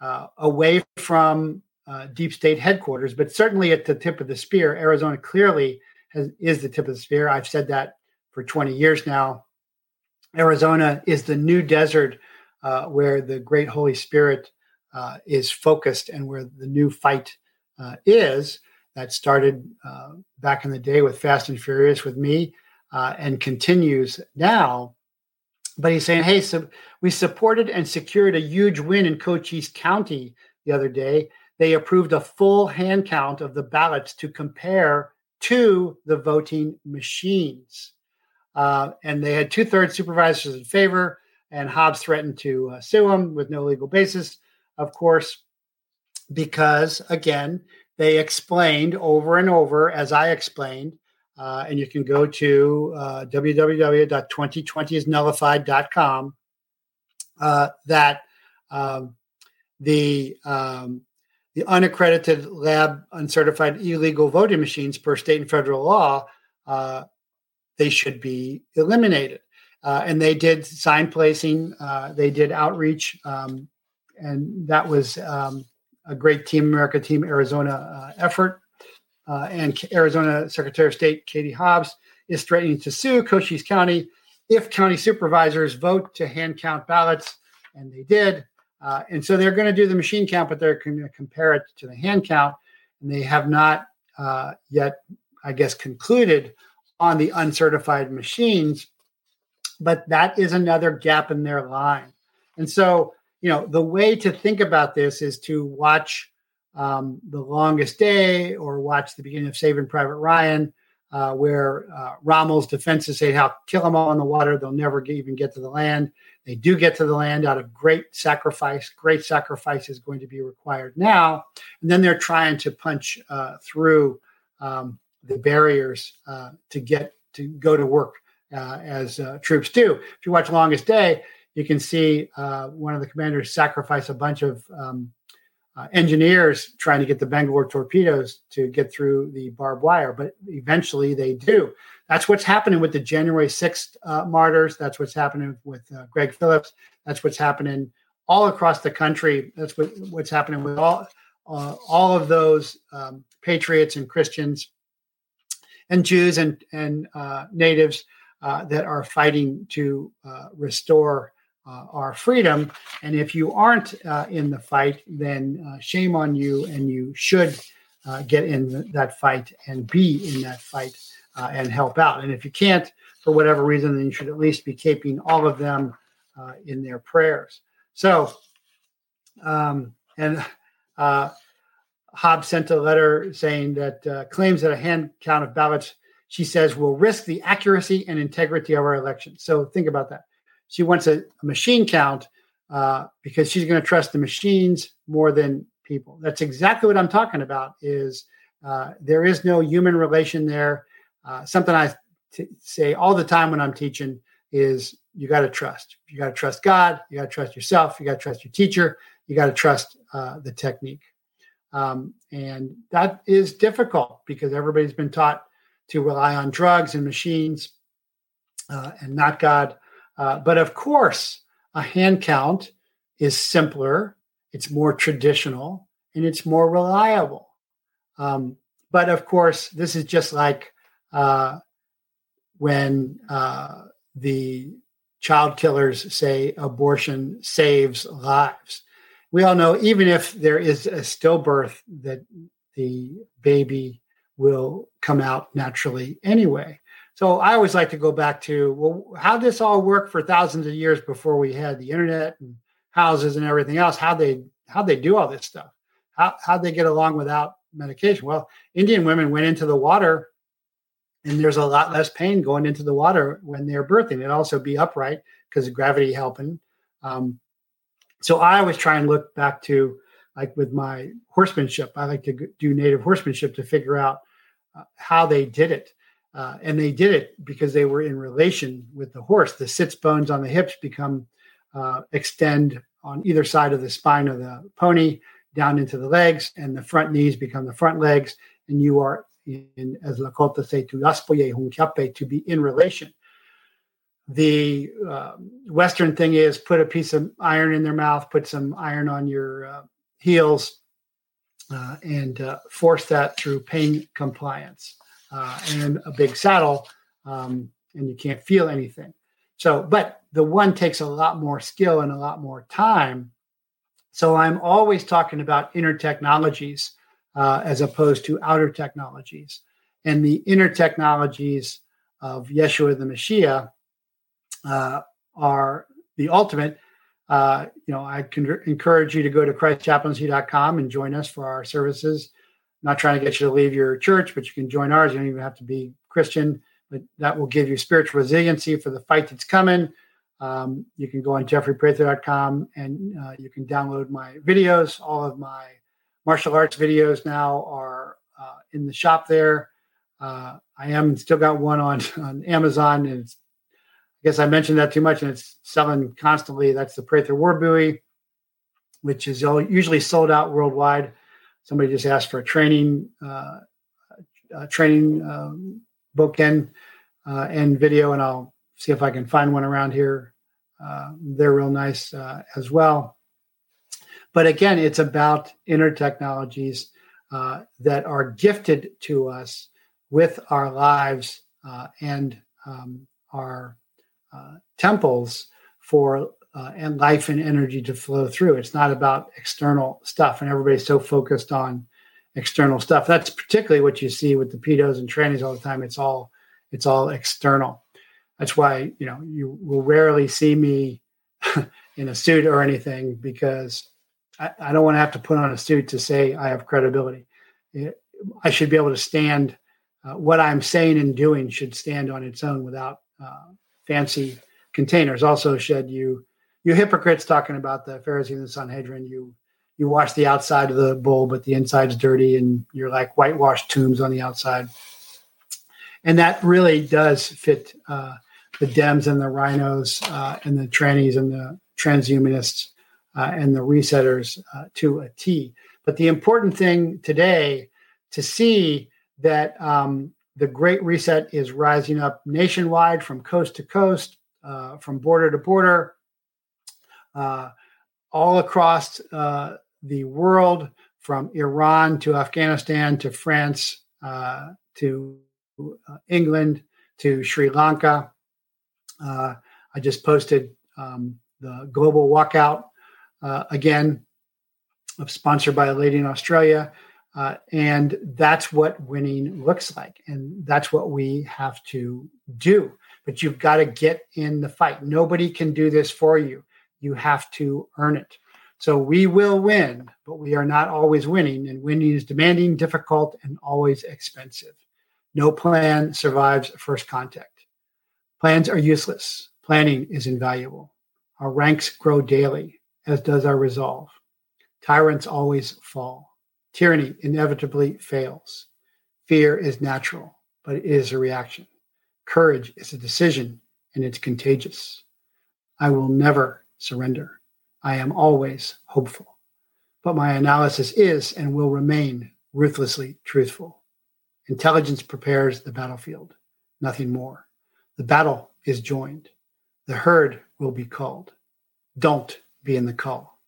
uh, away from uh, deep state headquarters, but certainly at the tip of the spear. Arizona clearly has, is the tip of the spear. I've said that for 20 years now. Arizona is the new desert uh, where the great Holy Spirit uh, is focused and where the new fight uh, is. That started back in the day with Fast and Furious with me uh, and continues now. But he's saying, hey, so we supported and secured a huge win in Cochise County the other day. They approved a full hand count of the ballots to compare to the voting machines. Uh, and they had two thirds supervisors in favor, and Hobbs threatened to uh, sue him with no legal basis, of course, because, again, they explained over and over, as I explained, uh, and you can go to uh, www.2020isnullified.com. Uh, that um, the um, the unaccredited lab uncertified illegal voting machines per state and federal law uh, they should be eliminated uh, and they did sign placing uh, they did outreach um, and that was um, a great team america team arizona uh, effort uh, and Arizona Secretary of State Katie Hobbs is threatening to sue Cochise County if county supervisors vote to hand count ballots, and they did. Uh, and so they're going to do the machine count, but they're going to compare it to the hand count, and they have not uh, yet, I guess, concluded on the uncertified machines. But that is another gap in their line. And so, you know, the way to think about this is to watch um, The Longest Day or watch the beginning of Saving Private Ryan, uh, where uh, Rommel's defenses say, "How kill them all in the water; they'll never get, even get to the land." They do get to the land out of great sacrifice. Great sacrifice is going to be required now, and then they're trying to punch uh, through um, the barriers uh, to get to go to work uh, as uh, troops do. If you watch Longest Day, you can see one of the commanders sacrifice a bunch of um, uh, engineers trying to get the Bangalore torpedoes to get through the barbed wire, but eventually they do. That's what's happening with the January 6th uh, martyrs. That's what's happening with uh, Greg Phillips. That's what's happening all across the country. That's what, what's happening with all uh, all of those um, patriots and Christians and Jews and and uh, natives that are fighting to restore uh, our freedom. And if you aren't uh, in the fight, then uh, shame on you, and you should uh, get in that fight and be in that fight uh, and help out. And if you can't, for whatever reason, then you should at least be keeping all of them uh, in their prayers. So, um, and Hobbs sent a letter saying that claims that a hand count of ballots, she says, will risk the accuracy and integrity of our election. So think about that she wants a, a machine count uh, because she's going to trust the machines more than people. That's exactly what I'm talking about. Is uh, there is no human relation there? Uh, something I t- say all the time when I'm teaching is you got to trust. You got to trust God. You got to trust yourself. You got to trust your teacher. You got to trust uh, the technique. Um, and that is difficult because everybody's been taught to rely on drugs and machines uh, and not God. Uh, but of course, a hand count is simpler, it's more traditional, and it's more reliable. Um, but of course, this is just like uh, when uh, the child killers say abortion saves lives. We all know, even if there is a stillbirth, that the baby will come out naturally anyway. So I always like to go back to well, how did this all worked for thousands of years before we had the internet and houses and everything else. How they how they do all this stuff? How how they get along without medication? Well, Indian women went into the water and there's a lot less pain going into the water when they're birthing. It also be upright because of gravity helping. Um, so I always try and look back to like with my horsemanship. I like to do native horsemanship to figure out uh, how they did it. Uh, and they did it because they were in relation with the horse. The sits bones on the hips become uh, extend on either side of the spine of the pony down into the legs, and the front knees become the front legs, and you are in, as Lakota say, to aspoye hunkape, to be in relation. The uh, Western thing is put a piece of iron in their mouth, put some iron on your uh, heels, uh, and uh, force that through pain compliance uh, and a big saddle, um, and you can't feel anything. So, but the one takes a lot more skill and a lot more time. So I'm always talking about inner technologies uh, as opposed to outer technologies. And the inner technologies of Yeshua the Mashiach uh, are the ultimate. Uh, you know, I can encourage you to go to christchaplaincy.com and join us for our services. Not trying to get you to leave your church, but you can join ours. You don't even have to be Christian, but that will give you spiritual resiliency for the fight that's coming. Um, you can go on jeffreyprather.com and uh, you can download my videos, all of my martial arts videos now are uh, in the shop there. Uh, I am still got one on on Amazon, and I guess I mentioned that too much, and it's selling constantly. That's the Prather War Buoy, which is usually sold out worldwide. Somebody just asked for a training uh, a training um, bookend uh, and video, and I'll see if I can find one around here. Uh, they're real nice uh, as well. But again, it's about inner technologies uh, that are gifted to us with our lives uh, and um, our temples for uh, and life and energy to flow through. It's not about external stuff, and everybody's so focused on external stuff. That's particularly what you see with the pedos and trannies all the time. It's all it's all external. That's why you know you will rarely see me in a suit or anything because I, I don't want to have to put on a suit to say I have credibility. It, I should be able to stand. Uh, what I'm saying and doing should stand on its own without uh, fancy containers. Also, should you you hypocrites talking about the Pharisee and the Sanhedrin, you you wash the outside of the bowl, but the inside's dirty, and you're like whitewashed tombs on the outside. And that really does fit uh, the Dems and the RINOs uh, and the trannies and the transhumanists uh, and the resetters uh, to a T. But the important thing today to see that um, the Great Reset is rising up nationwide from coast to coast, uh, from border to border, uh, all across uh, the world, from Iran to Afghanistan to France uh, to England to Sri Lanka. I just posted um, the global walkout uh, again, sponsored by a lady in Australia. Uh, and that's what winning looks like. And that's what we have to do. But you've got to get in the fight. Nobody can do this for you. You have to earn it. So we will win, but we are not always winning. And winning is demanding, difficult, and always expensive. No plan survives first contact. Plans are useless. Planning is invaluable. Our ranks grow daily as does our resolve. Tyrants always fall. Tyranny inevitably fails. Fear is natural, but it is a reaction. Courage is a decision, and it's contagious. I will never surrender. I am always hopeful. But my analysis is and will remain ruthlessly truthful. Intelligence prepares the battlefield, nothing more. The battle is joined. The herd will be called. Don't be in the call.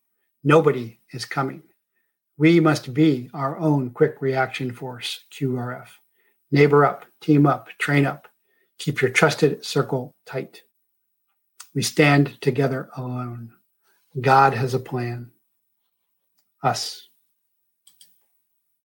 Nobody is coming. We must be our own quick reaction force, QRF. Neighbor up, team up, train up. Keep your trusted circle tight. We stand together alone. God has a plan. Us.